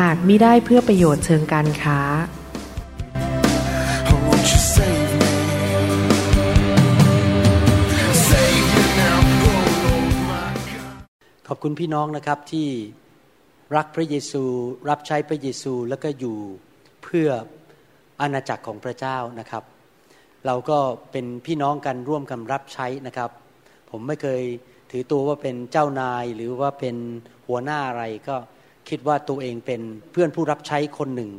หากมิได้เพื่อประโยชน์เชิงการค้า Oh, ขอบคุณพี่น้องนะครับที่รักพระเยซู รับใช้พระเยซูแล้วก็อยู่เพื่ออาณาจักรของพระเจ้านะครับ เราก็เป็นพี่น้องกันร่วมกันรับใช้นะครับ ผมไม่เคยถือตัวว่าเป็นเจ้านายหรือว่าเป็นหัวหน้าอะไรก็ คิดว่าตัวเองเป็นเพื่อนผู้รับใช้คนหนึ่ง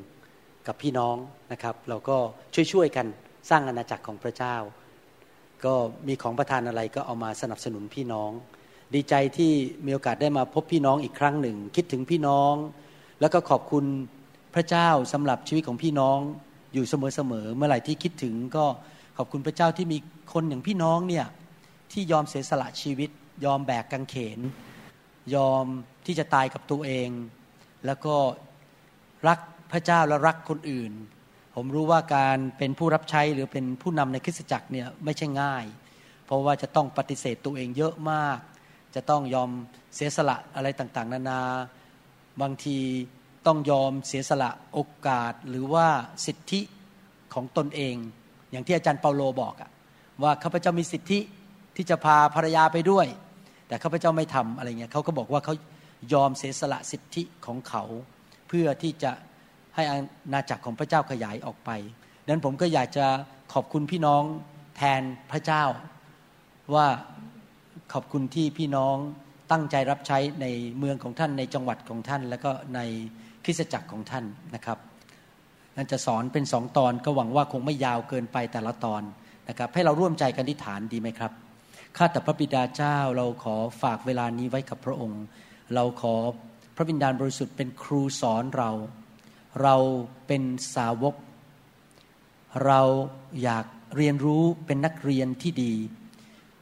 กับพี่น้องนะครับ เราก็ช่วยๆกันสร้างอาณาจักรของพระเจ้า ก็มีของประทานอะไรก็เอามาสนับสนุนพี่น้อง ดีใจที่มีโอกาสได้มาพบพี่น้องอีกครั้งหนึ่ง คิดถึงพี่น้อง แล้วก็ขอบคุณพระเจ้าสำหรับชีวิตของพี่น้องอยู่เสมอๆเมื่อไหร่ที่คิดถึงก็ขอบคุณพระเจ้าที่มีคนอย่างพี่น้องเนี่ยที่ยอมเสียสละชีวิต ยอมแบกกางเขน ยอมที่จะตายกับตัวเอง แล้วก็รักพระเจ้าและรักคนอื่น ผมรู้ว่าการเป็นผู้รับใช้หรือเป็นผู้นำในคริสตจักรเนี่ยไม่ใช่ง่าย เพราะว่าจะต้องปฏิเสธตัวเองเยอะมาก จะต้องยอมเสียสละอะไรต่างๆ นานา บางทีต้องยอมเสียสละโอกาสหรือว่าสิทธิของตนเอง อย่างที่อาจารย์เปาโลบอกอะว่าข้าพเจ้ามีสิทธิที่จะพาภรรยาไปด้วย แต่ข้าพเจ้าไม่ทำอะไรเงี้ยเขาก็บอกว่าเขา ยอมเสียสละสิทธิของเขา เพื่อที่จะให้อาณาจักรของพระเจ้าขยายออกไปดังนั้นผมก็อยากจะขอบคุณพี่น้องแทนพระเจ้า ว่าขอบคุณที่พี่น้องตั้งใจรับใช้ในเมืองของท่านในจังหวัดของท่าน แล้วก็ในคริสตจักรของท่านนะครับนั่นจะสอนเป็นสองตอนก็หวังว่าคงไม่ยาวเกินไปแต่ละตอนนะครับให้เราร่วมใจกันที่ฐานดีไหมครับข้าแต่พระบิดาเจ้าเราขอฝากเวลานี้ไว้กับพระองค์ เราขอพระวิญญาณบริสุทธิ์เป็นครูสอนเรา เราเป็นสาวก เราอยากเรียนรู้เป็นนักเรียนที่ดี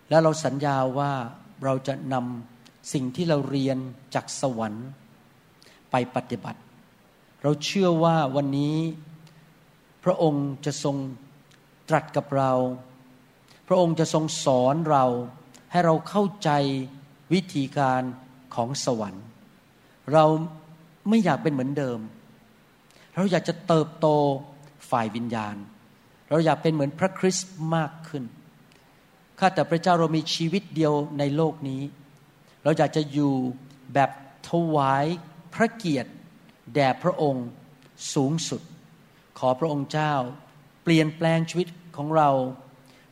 แล้วเราสัญญาว่าเราจะนำสิ่งที่เราเรียนจากสวรรค์ไปปฏิบัติ เราเชื่อว่าวันนี้พระองค์จะทรงตรัสกับเรา พระองค์จะทรงสอนเราให้เราเข้าใจวิธีการ ของสวรรค์ เราไม่อยากเป็นเหมือนเดิม เราอยากจะเติบโตฝ่ายวิญญาณ เราอยากเป็นเหมือนพระคริสต์มากขึ้นข้าแต่พระเจ้าเรามีชีวิตเดียวในโลกนี้ เราอยากจะอยู่แบบถวายพระเกียรติแด่พระองค์สูงสุด ขอพระองค์เจ้า เปลี่ยนแปลงชีวิตของเรา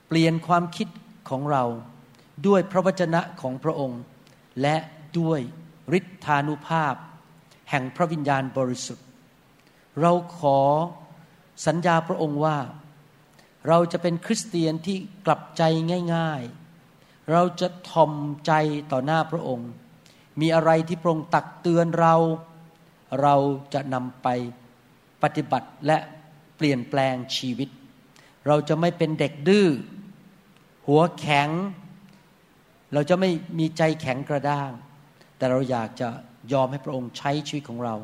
เปลี่ยนความคิดของเรา ด้วยพระวจนะของพระองค์ และ ด้วยฤทธานุภาพ แห่งพระวิญญาณบริสุทธิ์ เราขอสัญญาพระองค์ว่า เราจะเป็นคริสเตียนที่กลับใจง่าย ๆ เราจะทอมใจต่อหน้าพระองค์ มีอะไรที่พระองค์ตักเตือนเรา เราจะนำไปปฏิบัติและเปลี่ยนแปลงชีวิต เราจะไม่เป็นเด็กดื้อหัวแข็ง เราจะไม่มีใจแข็งกระด้าง แต่เราอยากจะยอมให้พระองค์ใช้ชีวิตของเรา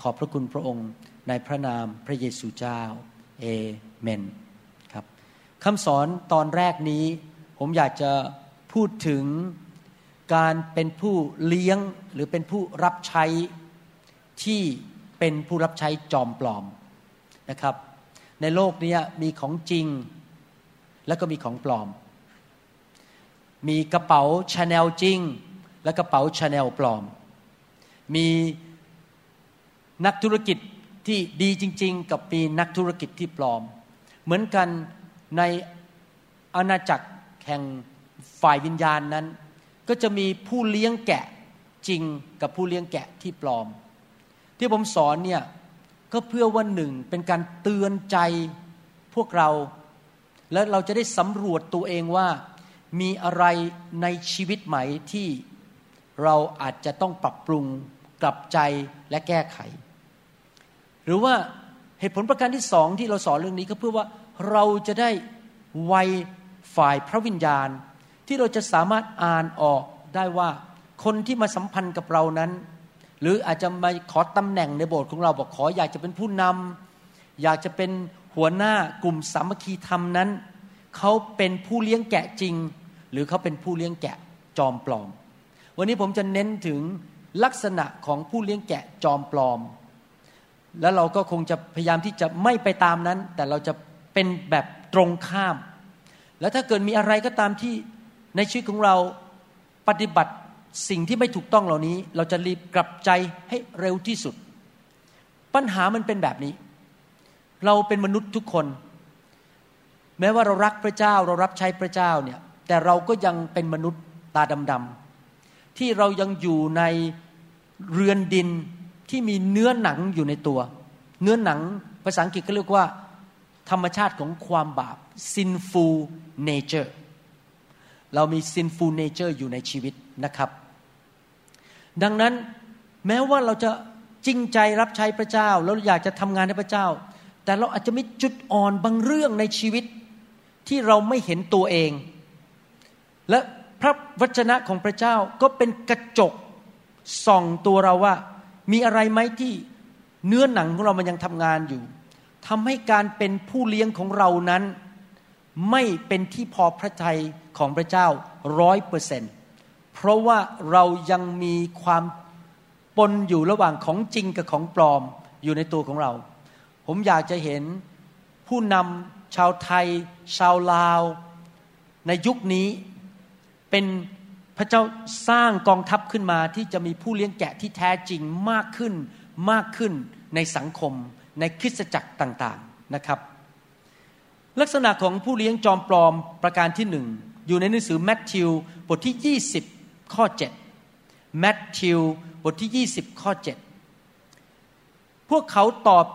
ขอบพระคุณพระองค์ในพระนามพระเยซูเจ้าเอเมนครับคำสอนตอนแรกนี้ ผมอยากจะพูดถึงการเป็นผู้เลี้ยงหรือเป็นผู้รับใช้ที่เป็นผู้รับใช้จอมปลอมนะครับ ในโลกนี้มีของจริงแล้วก็มีของปลอม มีกระเป๋าชาแนลจริง และกระเป๋าชาแนลปลอม มีนักธุรกิจที่ดีจริง ๆ กับมีนักธุรกิจที่ปลอม เหมือนกันในอาณาจักรแห่งฝ่ายวิญญาณนั้น ก็จะมีผู้เลี้ยงแกะจริงกับผู้เลี้ยงแกะที่ปลอม ที่ผมสอนเนี่ยก็เพื่อวันหนึ่งเป็นการเตือนใจพวกเรา และเราจะได้สำรวจตัวเองว่ามีอะไรในชีวิตไหมที่ เราอาจจะต้องปรับปรุงกลับใจและแก้ไข หรือว่าเหตุผลประการที่สองที่เราสอนเรื่องนี้ก็เพื่อว่าเราจะได้ไวฝ่ายพระวิญญาณ ที่เราจะสามารถอ่านออกได้ว่าคนที่มาสัมพันธ์กับเรานั้น หรืออาจจะมาขอตำแหน่งในโบสถ์ของเราบอกขออยากจะเป็นผู้นำอยากจะเป็นหัวหน้ากลุ่มสามัคคีธรรมนั้น เขาเป็นผู้เลี้ยงแกะจริง หรือเขาเป็นผู้เลี้ยงแกะจอมปลอม วันนี้ผมจะเน้นถึงลักษณะของผู้เลี้ยงแกะจอมปลอม แล้วเราก็คงจะพยายามที่จะไม่ไปตามนั้น แต่เราจะเป็นแบบตรงข้าม แล้วถ้าเกิดมีอะไรก็ตามที่ในชีวิตของเราปฏิบัติสิ่งที่ไม่ถูกต้องเหล่านี้ เราจะรีบกลับใจให้เร็วที่สุด ปัญหามันเป็นแบบนี้ เราเป็นมนุษย์ทุกคน แม้ว่าเรารักพระเจ้าเรารับใช้พระเจ้าเนี่ยแต่เราก็ยังเป็นมนุษย์ตาดำๆ ที่เรายังอยู่ในเรือนดินที่มีเนื้อหนังอยู่ในตัว เนื้อหนังภาษาอังกฤษก็เรียกว่า ธรรมชาติของความบาป sinful nature เรามี sinful nature อยู่ในชีวิตนะครับ ดังนั้นแม้ว่าเราจะจริงใจรับใช้พระเจ้า แล้วอยากจะทำงานให้พระเจ้า แต่เราอาจจะมีจุดอ่อนบางเรื่องในชีวิตที่เราไม่เห็นตัวเอง และ พระวจนะของพระเจ้าก็เป็นกระจกส่องตัวเราว่า มีอะไรไหมที่เนื้อหนังของเรามันยังทำงานอยู่ทำให้การเป็นผู้เลี้ยงของเรานั้น ไม่เป็นที่พอพระทัยของพระเจ้าร้อยเปอร์เซนเพราะว่าเรายังมีความปนอยู่ระหว่างของจริงกับของปลอมอยู่ในตัวของเรา ผมอยากจะเห็นผู้นำชาวไทย ชาวลาว ในยุคนี้ เป็นพระเจ้าสร้างกองทัพขึ้นมาที่จะมีผู้เลี้ยงแกะที่แท้จริงมากขึ้นมากขึ้นในสังคม ในคริสตจักรต่างๆนะครับ ลักษณะของผู้เลี้ยงจอมปลอมประการที่หนึ่งอยู่ในหนังสือแมทธิวบทที่ 20 ข้อ 7 แมทธิวบทที่ 20 ข้อ 7 พวกเขาตอบ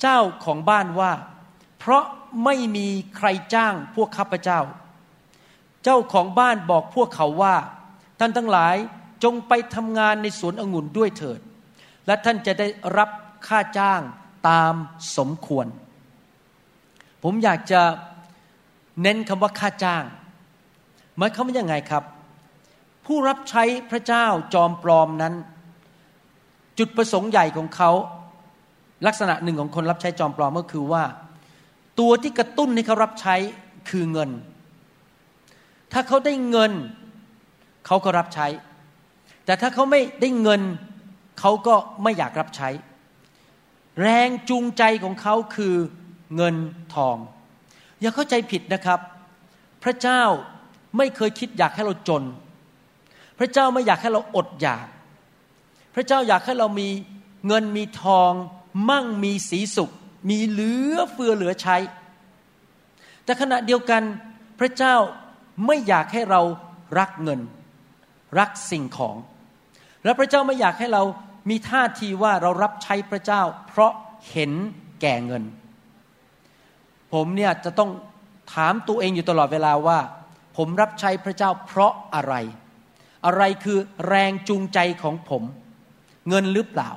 เจ้าของบ้านว่า เพราะไม่มีใครจ้างพวกข้าพเจ้า เจ้าของบ้านบอกพวกเขาว่า ท่านทั้งหลายจงไปทำงานในสวนองุ่นด้วยเถิด และท่านจะได้รับค่าจ้างตามสมควร ผมอยากจะเน้นคำว่าค่าจ้างหมายความว่ายังไงครับ ผู้รับใช้พระเจ้าจอมปลอมนั้น จุดประสงค์ใหญ่ของเขา ลักษณะหนึ่งของคนรับใช้จอมปลอมก็คือว่า ตัวที่กระตุ้นให้เขารับใช้คือเงิน ถ้าเขาได้เงิน เขาก็รับใช้ แต่ถ้าเขาไม่ได้เงิน เขาก็ไม่อยากรับใช้ แรงจูงใจของเขาคือเงินทอง อย่าเข้าใจผิดนะครับ พระเจ้าไม่เคยคิดอยากให้เราจน พระเจ้าไม่อยากให้เราอดอยาก พระเจ้าอยากให้เรามีเงินมีทอง มั่งมีสีสุข มีเหลือเฟือเหลือใช้ แต่ขณะเดียวกันพระเจ้า ไม่อยากให้เรารักเงิน รักสิ่งของ และพระเจ้าไม่อยากให้เรามีท่าทีว่าเรารับใช้พระเจ้า เพราะเห็นแก่เงิน ผมเนี่ยจะต้องถามตัวเองอยู่ตลอดเวลาว่า ผมรับใช้พระเจ้าเพราะอะไร อะไรคือแรงจูงใจของผม เงินหรือเปล่า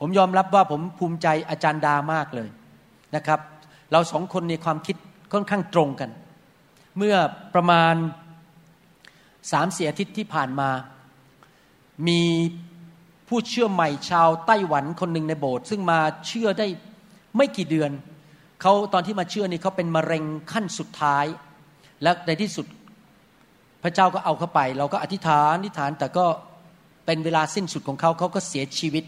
ผมยอมรับว่าผมภูมิใจอาจารย์ดามากเลยนะครับ เราสองคนในความคิดค่อนข้างตรงกัน เมื่อประมาณสามเสียอาทิตย์ที่ผ่านมา มีผู้เชื่อใหม่ชาวไต้หวันคนหนึ่งในโบสถ์ซึ่งมาเชื่อได้ไม่กี่เดือนเขาตอนที่มาเชื่อนี่เขาเป็นมะเร็งขั้นสุดท้าย แล้วในที่สุดพระเจ้าก็เอาเข้าไป เราก็อธิษฐานอธิษฐานแต่ก็เป็นเวลาสิ้นสุดของเขาเขาก็เสียชีวิต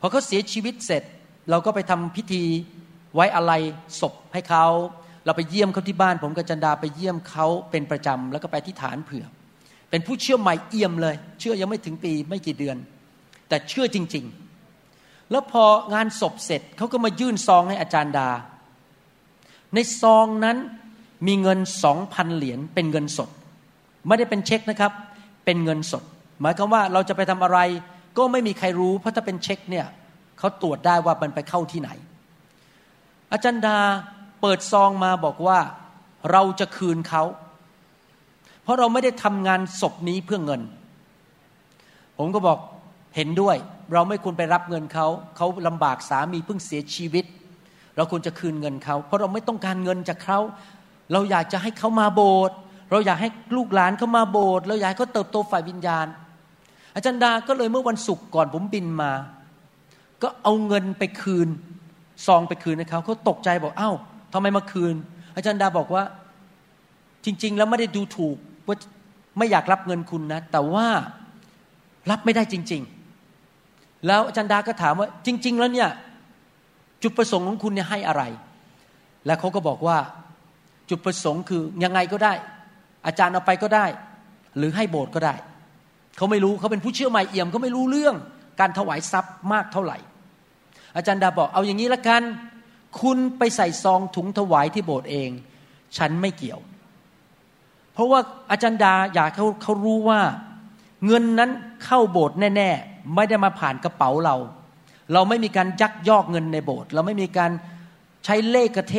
พอเขาเสียชีวิตเสร็จ เราก็ไปทำพิธีไว้อะไรศพให้เขา เราไปเยี่ยมเขาที่บ้าน ผมกับจันดาไปเยี่ยมเขาเป็นประจำแล้วก็ไปอธิษฐานเผื่อเป็นผู้เชื่อใหม่เอี่ยมเลย เชื่อยังไม่ถึงปีไม่กี่เดือน แต่เชื่อจริง ๆ แล้วพองานศพเสร็จเขาก็มายื่นซองให้อาจารย์ดา ในซองนั้นมีเงินสองพันเหรียญเป็นเงินสด ไม่ได้เป็นเช็คนะครับ เป็นเงินสด หมายความว่าเราจะไปทำอะไร ก็ไม่มีใครรู้เพราะถ้าเป็นเช็คเนี่ยเขาตรวจได้ว่ามันไปเข้าที่ไหน อาจารย์ดา เปิดซองมาบอกว่าเราจะคืนเขา เพราะเราไม่ได้ทำงานศพนี้เพื่อเงิน ผมก็บอกเห็นด้วย เราไม่ควรไปรับเงินเขาเขาลำบากสามีเพิ่งเสียชีวิต เราควรจะคืนเงินเขา เพราะเราไม่ต้องการเงินจากเขา เราอยากจะให้เขามาโบสถ์เราอยากให้ลูกหลานเขามาโบสถ์เราอยากให้เขาเติบโตฝ่ายวิญญาณ อาจารย์ดาก็เลยเมื่อวันศุกร์ก่อนผมบินมา ก็เอาเงินไปคืนซองไปคืนให้เขาเขาตกใจบอกเอ้า ทำไมมาคืน อาจารย์ดาบอกว่า จริง ๆ แล้วไม่ได้ดูถูกว่าไม่อยากรับเงินคุณนะ แต่ว่ารับไม่ได้จริง ๆ แล้วอาจารย์ดาก็ถามว่า จริง ๆ แล้วเนี่ย จุดประสงค์ของคุณเนี่ยให้อะไร และเขาก็บอกว่าจุดประสงค์คือยังไงก็ได้ อาจารย์เอาไปก็ได้ หรือให้โบสถ์ก็ได้ เขาไม่รู้เขาเป็นผู้เชื่อใหม่เอี่ยมเขาไม่รู้เรื่องการถวายทรัพย์มากเท่าไหร่ อาจารย์ดาบอกเอาอย่างนี้ละกัน คุณไปใส่ซองถุงถวายที่โบสถ์เอง ฉันไม่เกี่ยว เพราะว่าอาจารย์ดาอยากเขาเขารู้ว่า เงินนั้นเข้าโบสถ์แน่ ๆ ไม่ได้มาผ่านกระเป๋าเรา เราไม่มีการยักยอกเงินในโบสถ์เราไม่มีการใช้เล่กระเท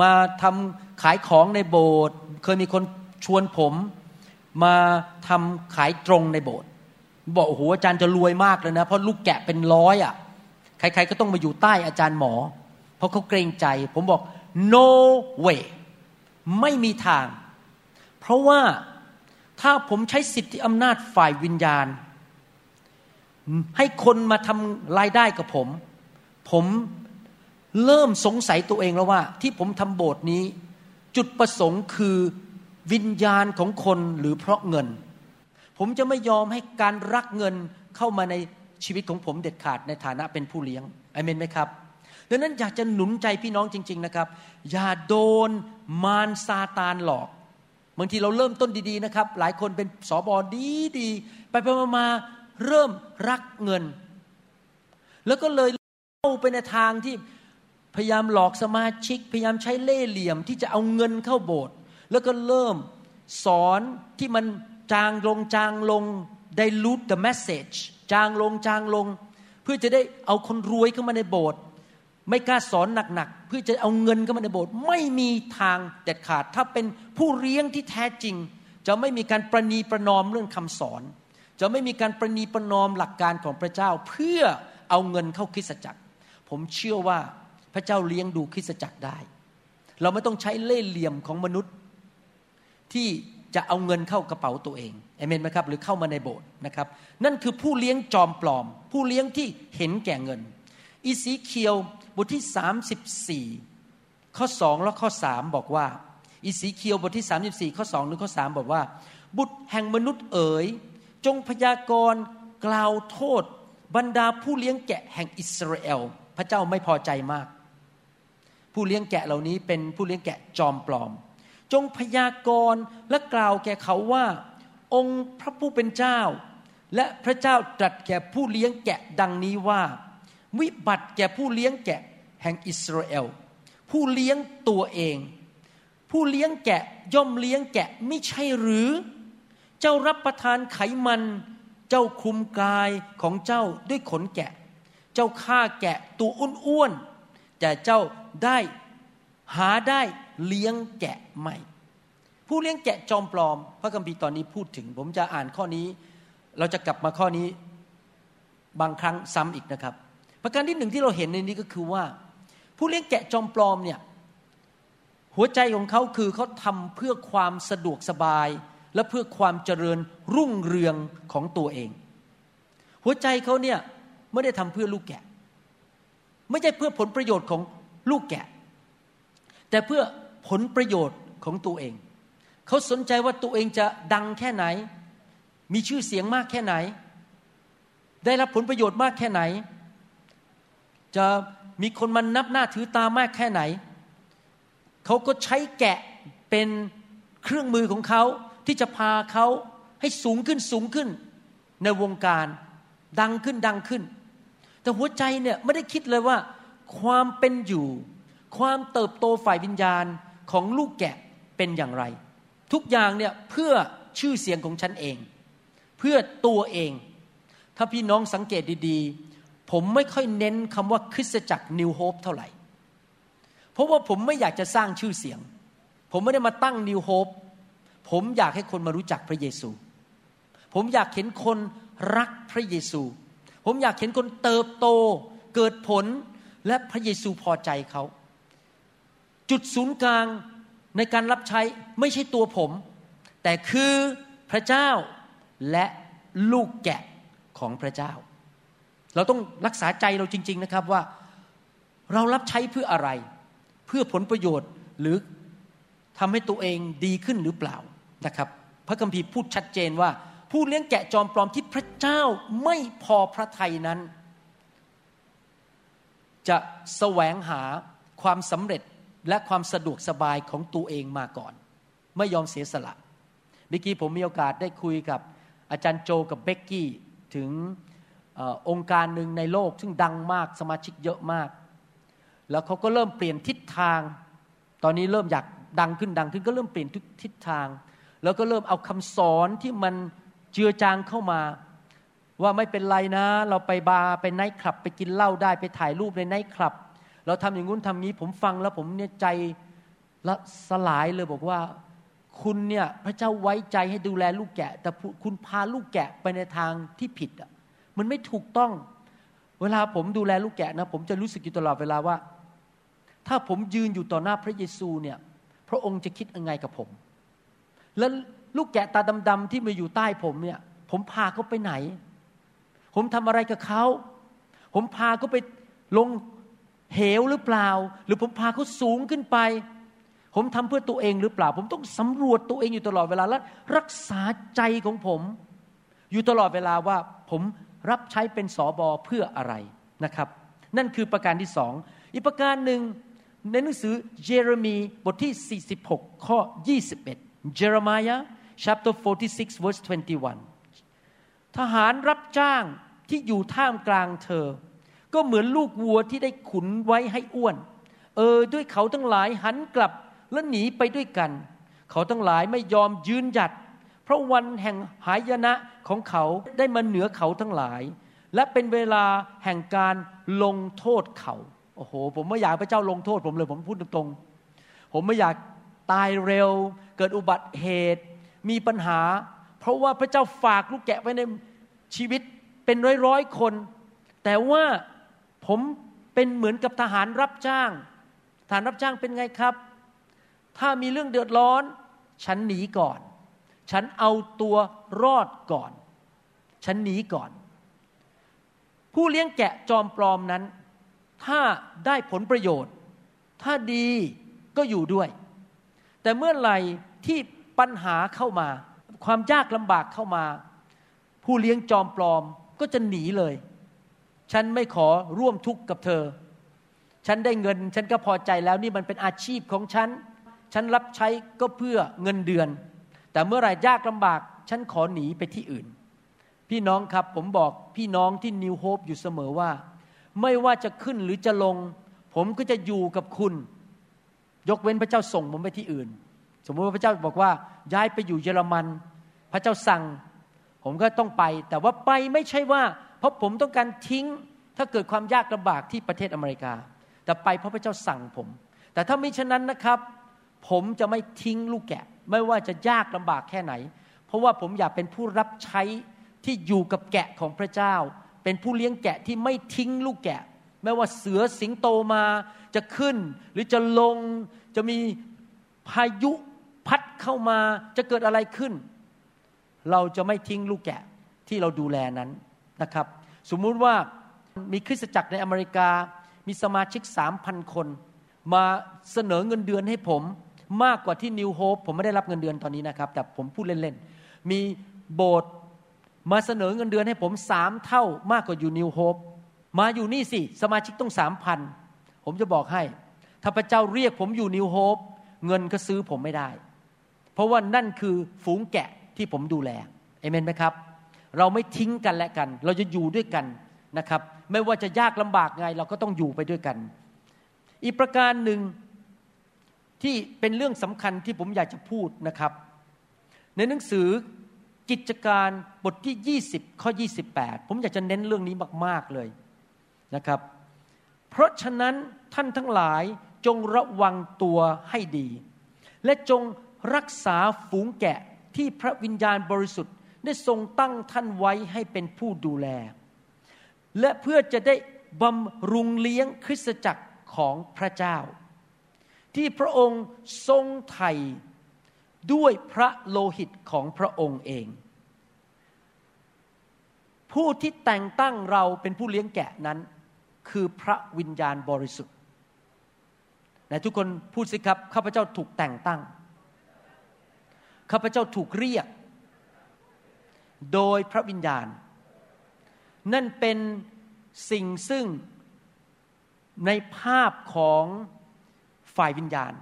มาทำขายของในโบสถ์เคยมีคนชวนผมมาทำขายตรงในโบสถ์บอกโอ้โหอาจารย์จะรวยมากเลยนะ เพราะลูกแกะเป็นร้อยอะ่ะใครๆก็ต้องมาอยู่ใต้อาจารย์หมอ ราะเขาเกรงใจ ผมบอก no way ไม่มีทาง เพราะว่าถ้าผมใช้สิทธิอำนาจฝ่ายวิญญาณ ให้คนมาทำรายได้กับผม ผมเริ่มสงสัยตัวเองแล้วว่า ที่ผมทำโบสถ์นี้ จุดประสงค์คือวิญญาณของคนหรือเพราะเงิน ผมจะไม่ยอมให้การรักเงินเข้ามาในชีวิตของผมเด็ดขาดในฐานะเป็นผู้เลี้ยงอเมนไหมครับ ดังนั้นอยากจะหนุนใจพี่น้องจริง ๆนะครับ อย่าโดนมารซาตานหลอกบางทีเราเริ่มต้นดีๆนะครับ หลายคนเป็นสอบอดีดีไปไปมาเริ่มรักเงิน แล้วก็เลยเข้าไปในทางที่พยายามหลอกสมาชิก พยายามใช้เล่ห์เหลี่ยมที่จะเอาเงินเข้าโบสถ์แล้วก็เริ่มสอนที่มันจางลงจางลง dilute the message จางลงจางลง เพื่อจะได้เอาคนรวยเข้ามาในโบสถ์ ไม่กล้าสอนหนักๆเพื่อจะเอาเงินเข้ามาในโบสถ์ไม่มีทางเด็ดขาด ถ้าเป็นผู้เลี้ยงที่แท้จริง จะไม่มีการประนีประนอมเรื่องคำสอน จะไม่มีการประนีประนอมหลักการของพระเจ้า เพื่อเอาเงินเข้าคริสตจักร ผมเชื่อว่าพระเจ้าเลี้ยงดูคริสตจักรได้ เราไม่ต้องใช้เล่ห์เหลี่ยมของมนุษย์ ที่จะเอาเงินเข้ากระเป๋าตัวเองเอเมนไหมครับ หรือเข้ามาในโบสถ์นะครับ นั่นคือผู้เลี้ยงจอมปลอม ผู้เลี้ยงที่เห็นแก่เงิน อีสีเคียว บทที่ 34 ข้อสองและข้อสามบอกว่าอีสีเคียวบทที่ 34 ข้อสองหรือข้อสามบอกว่า บุตรแห่งมนุษย์เอ๋ย จงพยากรณ์กล่าวโทษ บรรดาผู้เลี้ยงแกะแห่งอิสราเอล พระเจ้าไม่พอใจมาก ผู้เลี้ยงแกะเหล่านี้เป็นผู้เลี้ยงแกะจอมปลอม จงพยากรณ์และกล่าวแก่เขาว่า องค์พระผู้เป็นเจ้า และพระเจ้าตรัสแก่ผู้เลี้ยงแกะดังนี้ว่า วิบัติแก่ผู้เลี้ยงแกะแห่งอิสราเอลผู้เลี้ยงตัวเอง ผู้เลี้ยงแกะย่อมเลี้ยงแกะไม่ใช่หรือ เจ้ารับประทานไขมัน เจ้าคลุมกายของเจ้าด้วยขนแกะ เจ้าฆ่าแกะตัวอ้วนๆแต่เจ้าได้หาได้เลี้ยงแกะไม่ ผู้เลี้ยงแกะจอมปลอม พระคัมภีร์ตอนนี้พูดถึง ผมจะอ่านข้อนี้ เราจะกลับมาข้อนี้บางครั้งซ้ำอีกนะครับ ประการที่หนึ่งที่เราเห็นในนี้ก็คือว่า ผู้เลี้ยงแกะจอมปลอมเนี่ยหัวใจของเขาคือเขาทำเพื่อความสะดวกสบาย และเพื่อความเจริญรุ่งเรืองของตัวเอง หัวใจเขาเนี่ยไม่ได้ทำเพื่อลูกแกะ ไม่ใช่เพื่อผลประโยชน์ของลูกแกะ แต่เพื่อผลประโยชน์ของตัวเอง เขาสนใจว่าตัวเองจะดังแค่ไหน มีชื่อเสียงมากแค่ไหน ได้รับผลประโยชน์มากแค่ไหน จะมีคนมานับหน้าถือตามากแค่ไหน เขาก็ใช้แกะเป็นเครื่องมือของเขาที่จะพาเขาให้สูงขึ้นสูงขึ้นในวงการ ดังขึ้นดังขึ้น แต่หัวใจเนี่ยไม่ได้คิดเลยว่า ความเป็นอยู่ ความเติบโตฝ่ายวิญญาณของลูกแกะเป็นอย่างไร ทุกอย่างเนี่ยเพื่อชื่อเสียงของฉันเอง เพื่อตัวเอง ถ้าพี่น้องสังเกตดีๆ ผมไม่ค่อยเน้นคำว่าคริสตจักรนิวโฮปเท่าไหร่ เพราะว่าผมไม่อยากจะสร้างชื่อเสียง ผมไม่ได้มาตั้งนิวโฮปผมอยากให้คนมารู้จักพระเยซู ผมอยากเห็นคนรักพระเยซู ผมอยากเห็นคนเติบโต เกิดผลและพระเยซูพอใจเขา จุดศูนย์กลางในการรับใช้ไม่ใช่ตัวผม แต่คือพระเจ้าและลูกแกะของพระเจ้า เราต้องรักษาใจเราจริง ๆนะครับว่าเรารับใช้เพื่ออะไร เพื่อผลประโยชน์หรือทำให้ตัวเองดีขึ้นหรือเปล่านะครับ พระคัมภีร์พูดชัดเจนว่า ผู้เลี้ยงแกะจอมปลอมที่พระเจ้าไม่พอพระทัยนั้น จะแสวงหาความสำเร็จและความสะดวกสบายของตัวเองมาก่อน ไม่ยอมเสียสละเมื่อกี้ผมมีโอกาสได้คุยกับอาจารย์โจกับเบกกี้ถึง อองค์การหนึ่งในโลก ซึ่งดังมากสมาชิกเยอะมาก แล้วเขาก็เริ่มเปลี่ยนทิศทาง ตอนนี้เริ่มอยากดังขึ้นดังขึ้นก็เริ่มเปลี่ยนทุกทิศทาง แล้วก็เริ่มเอาคำสอนที่มันเจือจางเข้ามา ว่าไม่เป็นไรนะ เราไปบาร์ไปไนท์คลับ ไปกินเหล้าได้ไปถ่ายรูปในไนท์คลับ เราทำอย่างงู้นทำนี้ผมฟังแล้วผมเนี่ยใจละสลายเลยบอกว่าคุณเนี่ยพระเจ้าไว้ใจให้ดูแลลูกแกะ แต่คุณพาลูกแกะไปในทางที่ผิดอะ มันไม่ถูกต้อง เวลาผมดูแลลูกแกะนะ ผมจะรู้สึกอยู่ตลอดเวลาว่า ถ้าผมยืนอยู่ต่อหน้าพระเยซูเนี่ย พระองค์จะคิดยังไงกับผม แล้วลูกแกะตาดำๆที่มาอยู่ใต้ผมเนี่ย ผมพาเขาไปไหน ผมทำอะไรกับเขา ผมพาเขาไปลงเหวหรือเปล่า หรือผมพาเขาสูงขึ้นไป ผมทำเพื่อตัวเองหรือเปล่า ผมต้องสำรวจตัวเองอยู่ตลอดเวลาและรักษาใจของผม อยู่ตลอดเวลาว่าผม รับใช้เป็นสอบอเพื่ออะไรนะครับ นั่นคือประการที่สองอีกประการหนึ่งในหนังสือเยเรมีบทที่ 46 ข้อ 21 Jeremiah chapter 46 verse 21 ทหารรับจ้างที่อยู่ท่ามกลางเธอ ก็เหมือนลูกวัวที่ได้ขุนไว้ให้อ้วน เออด้วยเขาทั้งหลายหันกลับและหนีไปด้วยกัน เขาทั้งหลายไม่ยอมยืนหยัด เพราะวันแห่งหายนะของเขาได้มาเหนือเขาทั้งหลาย และเป็นเวลาแห่งการลงโทษเขาโอ้โห ผมไม่อยากพระเจ้าลงโทษ ผมเลยผมพูดตรงๆ ผมไม่อยากตายเร็ว เกิดอุบัติเหตุ มีปัญหา เพราะว่าพระเจ้าฝากลูกแกะไว้ในชีวิตเป็นร้อยๆคน แต่ว่าผมเป็นเหมือนกับทหารรับจ้าง ทหารรับจ้างเป็นไงครับ ถ้ามีเรื่องเดือดร้อน ฉันหนีก่อน ฉันเอาตัวรอดก่อน ฉันหนีก่อน ผู้เลี้ยงแกะจอมปลอมนั้น ถ้าได้ผลประโยชน์ ถ้าดีก็อยู่ด้วย แต่เมื่อไหร่ที่ปัญหาเข้ามา ความยากลำบากเข้ามา ผู้เลี้ยงจอมปลอมก็จะหนีเลย ฉันไม่ขอร่วมทุกข์กับเธอ ฉันได้เงิน ฉันก็พอใจแล้วนี่มันเป็นอาชีพของฉัน ฉันรับใช้ก็เพื่อเงินเดือน แต่เมื่อไรยากลำบาก ฉันขอหนีไปที่อื่น พี่น้องครับผมบอกพี่น้องที่นิวโฮปอยู่เสมอว่า ไม่ว่าจะขึ้นหรือจะลง ผมก็จะอยู่กับคุณ ยกเว้นพระเจ้าส่งผมไปที่อื่น สมมติว่าพระเจ้าบอกว่าย้ายไปอยู่เยอรมัน พระเจ้าสั่ง ผมก็ต้องไป แต่ว่าไปไม่ใช่ว่า เพราะผมต้องการทิ้งถ้าเกิดความยากลำบากที่ประเทศอเมริกา แต่ไปเพราะพระเจ้าสั่งผม แต่ถ้าไม่เช่นนั้นนะครับ ผมจะไม่ทิ้งลูกแกะ ไม่ว่าจะยากลำบากแค่ไหน เพราะว่าผมอยากเป็นผู้รับใช้ที่อยู่กับแกะของพระเจ้า เป็นผู้เลี้ยงแกะที่ไม่ทิ้งลูกแกะ ไม่ว่าเสือสิงโตมาจะขึ้น หรือจะลงจะมีพายุพัดเข้ามาจะเกิดอะไรขึ้น เราจะไม่ทิ้งลูกแกะที่เราดูแลนั้นนะครับ สมมุติว่ามีคริสตจักรในอเมริกา มีสมาชิกสามพันคน มาเสนอเงินเดือนให้ผม มากกว่าที่นิวโฮปผมไม่ได้รับเงินเดือนตอนนี้นะครับ แต่ผมพูดเล่นๆ มีโบสถ์มาเสนอเงินเดือนให้ผมสามเท่ามากกว่าอยู่นิวโฮปมาอยู่นี่สิ สมาชิกต้องสามพันผมจะบอกให้ ถ้าพระเจ้าเรียกผมอยู่นิวโฮปเงินก็ซื้อผมไม่ได้ เพราะว่านั่นคือฝูงแกะที่ผมดูแลเอเมนไหมครับ เราไม่ทิ้งกันและกัน เราจะอยู่ด้วยกันนะครับ ไม่ว่าจะยากลำบากไง เราก็ต้องอยู่ไปด้วยกัน อีกประการหนึ่ง ที่เป็นเรื่องสำคัญที่ผมอยากจะพูดนะครับ ในหนังสือกิจการบทที่ 20 ข้อ 28 ผมอยากจะเน้นเรื่องนี้มาก ๆเลยนะครับ เพราะฉะนั้นท่านทั้งหลายจงระวังตัวให้ดี และจงรักษาฝูงแกะที่พระวิญญาณบริสุทธิ์ได้ทรงตั้งท่านไว้ให้เป็นผู้ดูแล และเพื่อจะได้บำรุงเลี้ยงคริสตจักรของพระเจ้า ที่พระองค์ทรงไถ่ด้วยพระโลหิตของพระองค์เอง ผู้ที่แต่งตั้งเราเป็นผู้เลี้ยงแกะนั้น คือพระวิญญาณบริสุทธิ์ไหนทุกคนพูดสิครับข้าพเจ้าถูกแต่งตั้งข้าพเจ้าถูกเรียก โดยพระวิญญาณ นั่นเป็นสิ่งซึ่งในภาพของ ฝ่ายวิญญาณ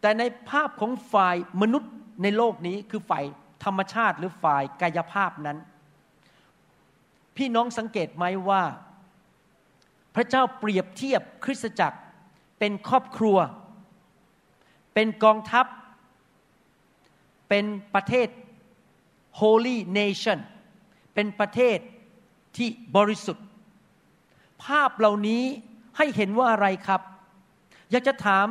แต่ในภาพของฝ่ายมนุษย์ในโลกนี้คือฝ่ายธรรมชาติหรือฝ่ายกายภาพนั้น พี่น้องสังเกตไหมว่า พระเจ้าเปรียบเทียบคริสตจักรเป็นครอบครัว เป็นกองทัพ เป็นประเทศ holy nation เป็นประเทศที่บริสุทธิ์ ภาพเหล่านี้ให้เห็นว่าอะไรครับ อยากจะถาม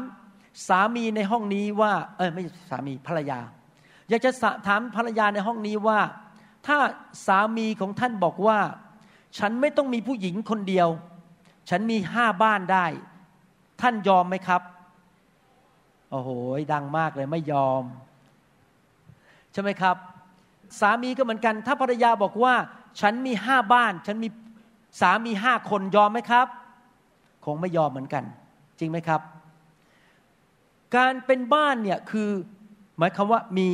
สามีในห้องนี้ว่าเออไม่สามีภรรยา อยากจะถามภรรยาในห้องนี้ว่า ถ้าสามีของท่านบอกว่า ฉันไม่ต้องมีผู้หญิงคนเดียว ฉันมีห้าบ้านได้ ท่านยอมไหมครับโอ้โหดังมากเลยไม่ยอม ใช่ไหมครับ สามีก็เหมือนกัน ถ้าภรรยาบอกว่า ฉันมีห้าบ้าน ฉันมีสามีห้าคนยอมไหมครับ คงไม่ยอมเหมือนกัน จริงไหมครับ การเป็นบ้านเนี่ยคือหมายความว่ามี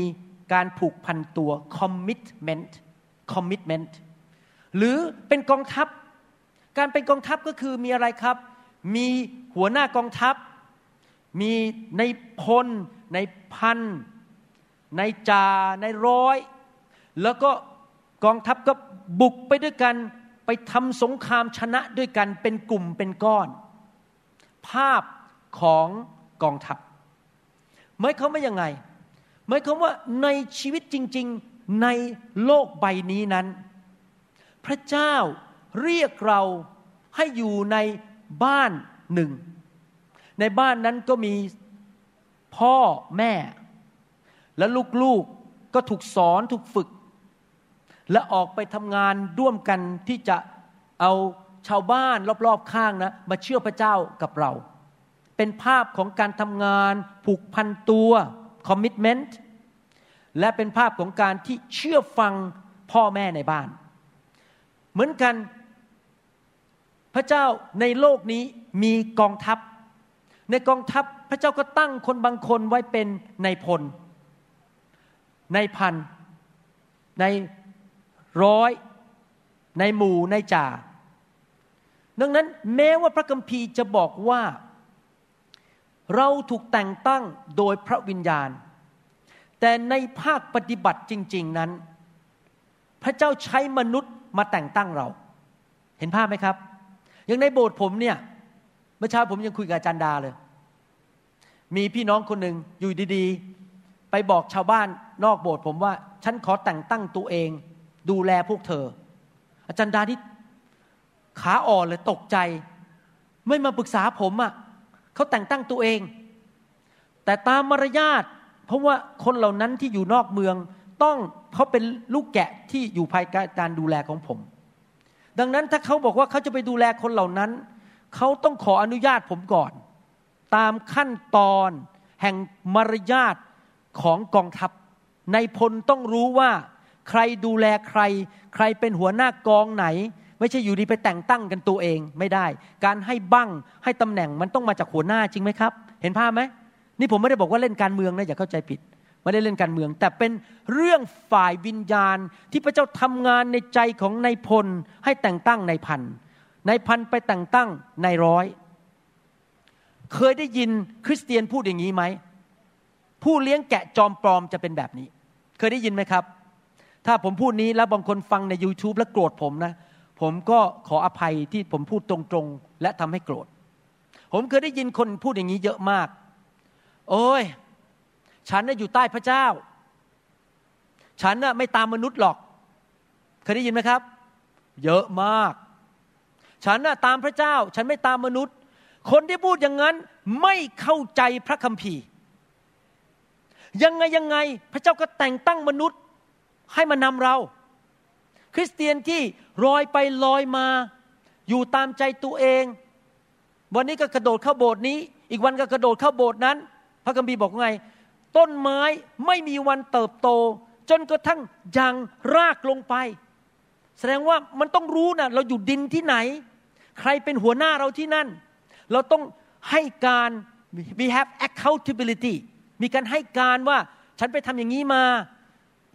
การผูกพันตัว commitment commitment หรือเป็นกองทัพ การเป็นกองทัพก็คือมีอะไรครับ มีหัวหน้ากองทัพ มีในพล ในพัน ในจาในร้อย แล้วก็กองทัพก็บุกไปด้วยกัน ไปทำสงครามชนะด้วยกันเป็นกลุ่มเป็นก้อน ภาพของกองทัพหมายความว่ายังไงหมายความว่าในชีวิตจริง ๆในโลกใบนี้นั้น พระเจ้าเรียกเราให้อยู่ในบ้านหนึ่ง ในบ้านนั้นก็มีพ่อแม่ และลูกๆก็ถูกสอนถูกฝึก และออกไปทำงานร่วมกันที่จะเอา ชาวบ้านรอบๆข้างนะมาเชื่อพระเจ้ากับเรา เป็นภาพของการทำงานผูกพันตัวคอมมิชเมนต์และเป็นภาพของการที่เชื่อฟังพ่อแม่ในบ้าน เหมือนกันพระเจ้าในโลกนี้มีกองทัพ ในกองทัพพระเจ้าก็ตั้งคนบางคนไว้เป็นในพล ในพัน ในร้อย ในหมู่ในจ่า ดังนั้นแม้ว่าพระคัมภีร์จะบอกว่า เราถูกแต่งตั้งโดยพระวิญญาณ แต่ในภาคปฏิบัติจริง ๆนั้น พระเจ้าใช้มนุษย์มาแต่งตั้งเรา เห็นภาพไหมครับ อย่างในโบสถ์ผมเนี่ยเมื่อเช้าผมยังคุยกับอาจารย์ดาเลย มีพี่น้องคนหนึ่งอยู่ดีๆ ไปบอกชาวบ้านนอกโบสถ์ผมว่า ฉันขอแต่งตั้งตัวเอง ดูแลพวกเธอ อาจารย์ดาที่ ขาอ่อนเลยตกใจ ไม่มาปรึกษาผมอะ่ะเขาแต่งตั้งตัวเอง แต่ตามมารยาทเพราะว่าคนเหล่านั้นที่อยู่นอกเมืองต้องเขาเป็นลูกแกะที่อยู่ภายใต้การดูแลของผม ดังนั้นถ้าเขาบอกว่าเขาจะไปดูแลคนเหล่านั้น เขาต้องขออนุญาตผมก่อน ตามขั้นตอนแห่งมารยาทของกองทัพในพลต้องรู้ว่าใครดูแลใคร ใครเป็นหัวหน้ากองไหน ไม่ใช่อยู่ดีไปแต่งตั้งกันตัวเองไม่ได้ การให้บั้งให้ตำแหน่งมันต้องมาจากหัวหน้าจริงไหมครับ เห็นภาพไหมนี่ผมไม่ได้บอกว่าเล่นการเมืองนะอย่าเข้าใจผิดไม่ได้เล่นการเมือง แต่เป็นเรื่องฝ่ายวิญญาณที่พระเจ้าทำงานในใจของนายพล ให้แต่งตั้งนายพันนายพันไปแต่งตั้งนายร้อย เคยได้ยินคริสเตียนพูดอย่างนี้ไหมผู้เลี้ยงแกะจอมปลอมจะเป็นแบบนี้ เคยได้ยินไหมครับ ถ้าผมพูดนี้แล้วบางคนฟังใน YouTube แล้วโกรธผมนะ ผมก็ขออภัยที่ผมพูดตรงๆ และทำให้โกรธ ผมเคยได้ยินคนพูดอย่างนี้เยอะมาก โอ้ย ฉันน่ะอยู่ใต้พระเจ้า ฉันน่ะไม่ตามมนุษย์หรอก เคยได้ยินไหมครับ เยอะมาก ฉันน่ะตามพระเจ้า ฉันไม่ตามมนุษย์ คนที่พูดอย่างนั้นไม่เข้าใจพระคัมภีร์ ยังไงยังไงพระเจ้าก็แต่งตั้งมนุษย์ให้มานำเรา คริสเตียนที่ลอยไปลอยมา อยู่ตามใจตัวเอง วันนี้ก็กระโดดเข้าโบสถ์นี้ อีกวันก็กระโดดเข้าโบสถ์นั้น พระคัมภีร์บอกไง ต้นไม้ไม่มีวันเติบโต จนกระทั่งยังรากลงไป แสดงว่ามันต้องรู้นะเราอยู่ดินที่ไหน ใครเป็นหัวหน้าเราที่นั่น เราต้องให้การ we have accountability มีการให้การว่าฉันไปทำอย่างนี้มา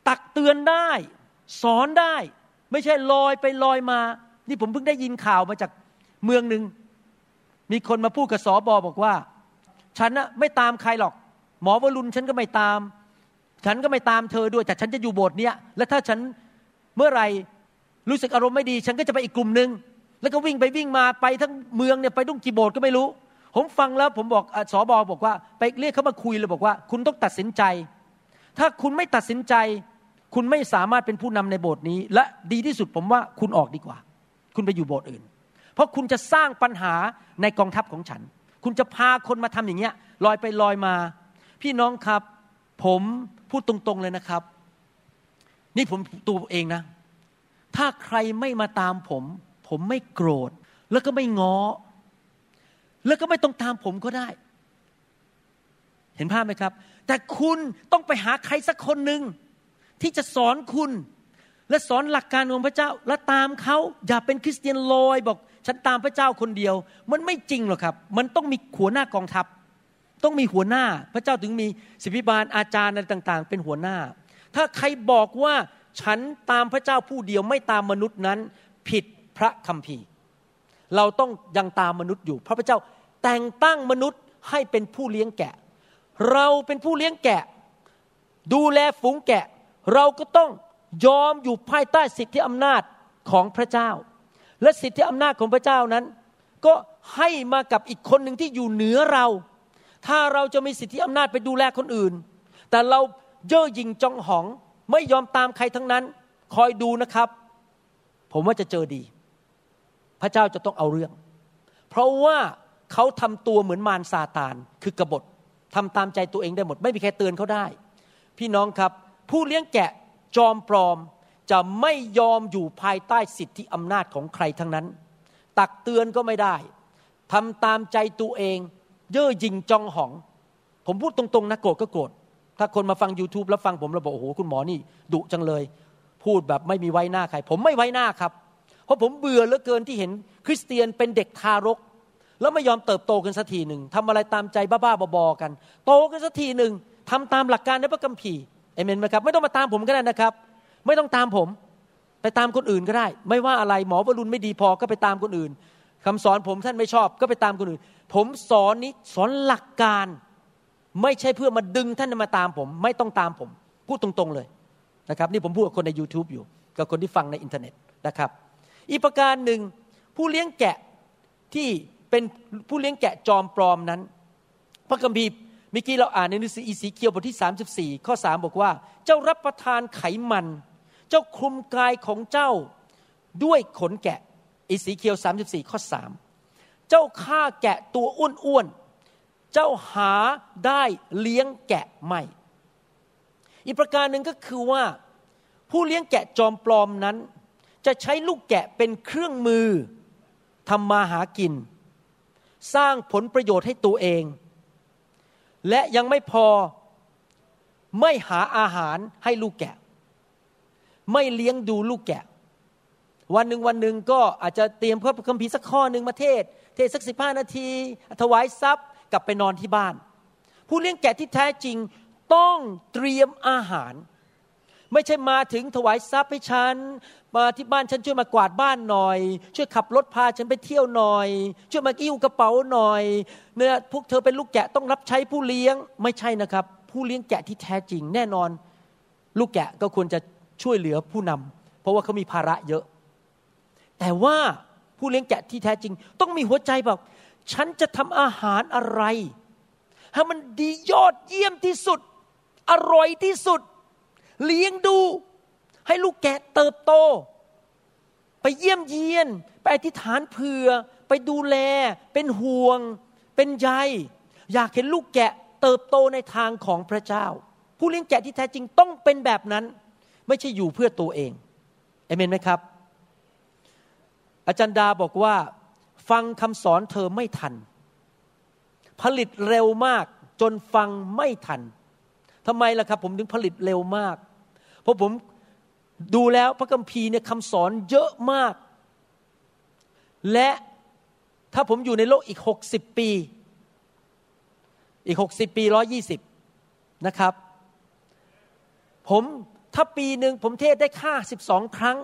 ตักเตือนได้ สอนได้ ไม่ใช่ลอยไปลอยมา นี่ผมเพิ่งได้ยินข่าวมาจากเมืองหนึ่งมีคนมาพูดกับสอบอบอกว่า ฉันน่ะไม่ตามใครหรอก หมอวรุณฉันก็ไม่ตาม ฉันก็ไม่ตามเธอด้วยแต่ฉันจะอยู่โบสถ์เนี้ยและถ้าฉันเมื่อไหร่รู้สึกอารมณ์ไม่ดี ฉันก็จะไปอีกกลุ่มหนึ่งแล้วก็วิ่งไปวิ่งมาไปทั้งเมืองเนี่ยไปดุ้งกี่โบสถ์ก็ไม่รู้ ผมฟังแล้วผมบอกสอบอบอกว่า ไปเรียกเขามาคุยเลยบอกว่า คุณต้องตัดสินใจ ถ้าคุณไม่ตัดสินใจ คุณไม่สามารถเป็นผู้นำในโบสถ์นี้ และดีที่สุดผมว่าคุณออกดีกว่า คุณไปอยู่โบสถ์อื่น เพราะคุณจะสร้างปัญหาในกองทัพของฉัน คุณจะพาคนมาทำอย่างเงี้ยลอยไปลอยมา พี่น้องครับ ผมพูดตรงๆเลยนะครับ นี่ผมตัวเองนะ ถ้าใครไม่มาตามผม ผมไม่โกรธ แล้วก็ไม่ง้อ แล้วก็ไม่ต้องตามผมก็ได้ เห็นภาพไหมครับ แต่คุณต้องไปหาใครสักคนหนึ่ง ที่จะสอนคุณ และสอนหลักการของพระเจ้าและตามเขาอย่าเป็นคริสเตียนลอยบอก ฉันตามพระเจ้าคนเดียว มันไม่จริงหรอกครับ มันต้องมีหัวหน้ากองทัพ ต้องมีหัวหน้าพระเจ้าถึงมีสิบิบาลอาจารย์อะไรต่าง ๆ เป็นหัวหน้า ถ้าใครบอกว่าฉันตามพระเจ้าผู้เดียวไม่ตามมนุษย์นั้น ผิดพระคัมภีร์ เราต้องยังตามมนุษย์อยู่ พระพระเจ้าแต่งตั้งมนุษย์ให้เป็นผู้เลี้ยงแกะ เราเป็นผู้เลี้ยงแกะ ดูแลฝูงแกะ เราก็ต้องยอมอยู่ภายใต้สิทธิอำนาจของพระเจ้า และสิทธิอำนาจของพระเจ้านั้น ก็ให้มากับอีกคนหนึ่งที่อยู่เหนือเรา ถ้าเราจะมีสิทธิอำนาจไปดูแลคนอื่น แต่เราเย่อหยิ่งจองหองไม่ยอมตามใครทั้งนั้น คอยดูนะครับ ผมว่าจะเจอดี พระเจ้าจะต้องเอาเรื่อง เพราะว่าเขาทำตัวเหมือนมารซาตานคือกบฏทำตามใจตัวเองได้หมด ไม่มีใครเตือนเขาได้ พี่น้องครับ ผู้เลี้ยงแกะจอมปลอมจะไม่ยอมอยู่ภายใต้สิทธิอำนาจของใครทั้งนั้น ตักเตือนก็ไม่ได้ทำตามใจตัวเอง เย่อหยิ่งจองหอง ผมพูดตรงๆนะโกรธก็โกรธถ้าคนมาฟัง YouTube แล้วฟังผมแล้วบอกโอ้โหคุณหมอนี่ดุจังเลย พูดแบบไม่มีไว้หน้าใคร ผมไม่ไว้หน้าครับ เพราะผมเบื่อเหลือเกินที่เห็นคริสเตียนเป็นเด็กทารก แล้วไม่ยอมเติบโตกันสักทีหนึ่งทำอะไรตามใจบ้าๆบอๆกัน โตกันสักทีหนึ่งทำตามหลักการในพระคัมภีร์ เอเมนไหมครับไม่ต้องมาตามผมก็ได้นะครับ ไม่ต้องตามผม ไปตามคนอื่นก็ได้ ไม่ว่าอะไรหมอวรุณไม่ดีพอก็ไปตามคนอื่นคำสอนผมท่านไม่ชอบก็ไปตามคนอื่น ผมสอนนี้สอนหลักการ ไม่ใช่เพื่อมาดึงท่านมาตามผม ไม่ต้องตามผม พูดตรงๆเลยนะครับ นี่ผมพูดกับคนใน YouTube อยู่ กับคนที่ฟังในอินเทอร์เน็ตนะครับ อีกประการหนึ่งผู้เลี้ยงแกะที่เป็นผู้เลี้ยงแกะจอมปลอมนั้น พระคัมภีร์ เมื่อกี้เราอ่านในหนังสืออีสีเคียวบทที่ 34 ข้อ 3 บอกว่า เจ้ารับประทานไขมัน เจ้าคลุมกายของเจ้าด้วยขนแกะ อีสีเคียว 34 ข้อ 3 เจ้าฆ่าแกะตัวอ้วนๆ เจ้าหาได้เลี้ยงแกะไม่ อีกประการหนึ่งก็คือว่า ผู้เลี้ยงแกะจอมปลอมนั้น จะใช้ลูกแกะเป็นเครื่องมือทำมาหากิน สร้างผลประโยชน์ให้ตัวเอง และยังไม่พอไม่หาอาหารให้ลูกแกะ ไม่เลี้ยงดูลูกแกะ วันหนึ่งวันหนึ่งก็อาจจะเตรียมเพื่อคัมภีร์สักข้อหนึ่งมาเทศ เทศสักสิบห้านาที ถวายทรัพย์กลับไปนอนที่บ้าน ผู้เลี้ยงแกะที่แท้จริงต้องเตรียมอาหาร ไม่ใช่มาถึงถวายทรัพย์ให้ฉัน มาที่บ้านฉันช่วยมากวาดบ้านหน่อย ช่วยขับรถพาฉันไปเที่ยวหน่อย ช่วยมากิ้วกระเป๋าหน่อย เนี่ยพวกเธอเป็นลูกแกะต้องรับใช้ผู้เลี้ยง ไม่ใช่นะครับ ผู้เลี้ยงแกะที่แท้จริงแน่นอน ลูกแกะก็ควรจะช่วยเหลือผู้นำเพราะว่าเขามีภาระเยอะ แต่ว่าผู้เลี้ยงแกะที่แท้จริง ต้องมีหัวใจแบบฉันจะทำอาหารอะไรให้มันดียอดเยี่ยมที่สุด อร่อยที่สุด เลี้ยงดู ให้ลูกแกะเติบโต ไปเยี่ยมเยียน ไปอธิษฐานเผื่อ ไปดูแล เป็นห่วง เป็นใย อยากเห็นลูกแกะเติบโตในทางของพระเจ้า ผู้เลี้ยงแกะที่แท้จริงต้องเป็นแบบนั้น ไม่ใช่อยู่เพื่อตัวเองเอเมนไหมครับ อาจารย์ดาบอกว่า ฟังคำสอนเธอไม่ทัน ผลิตเร็วมากจนฟังไม่ทันทำไมล่ะครับ ผมถึงผลิตเร็วมาก เพราะผมดูแล้วพระคัมภีร์เนี่ยคำสอนเยอะมาก และถ้าผมอยู่ในโลกอีกหกสิบปี อีกหกสิบปีร้อยี่สิบนะครับ ผมถ้าปีหนึ่งผมเทศได้ค่าสิบสองครั้ง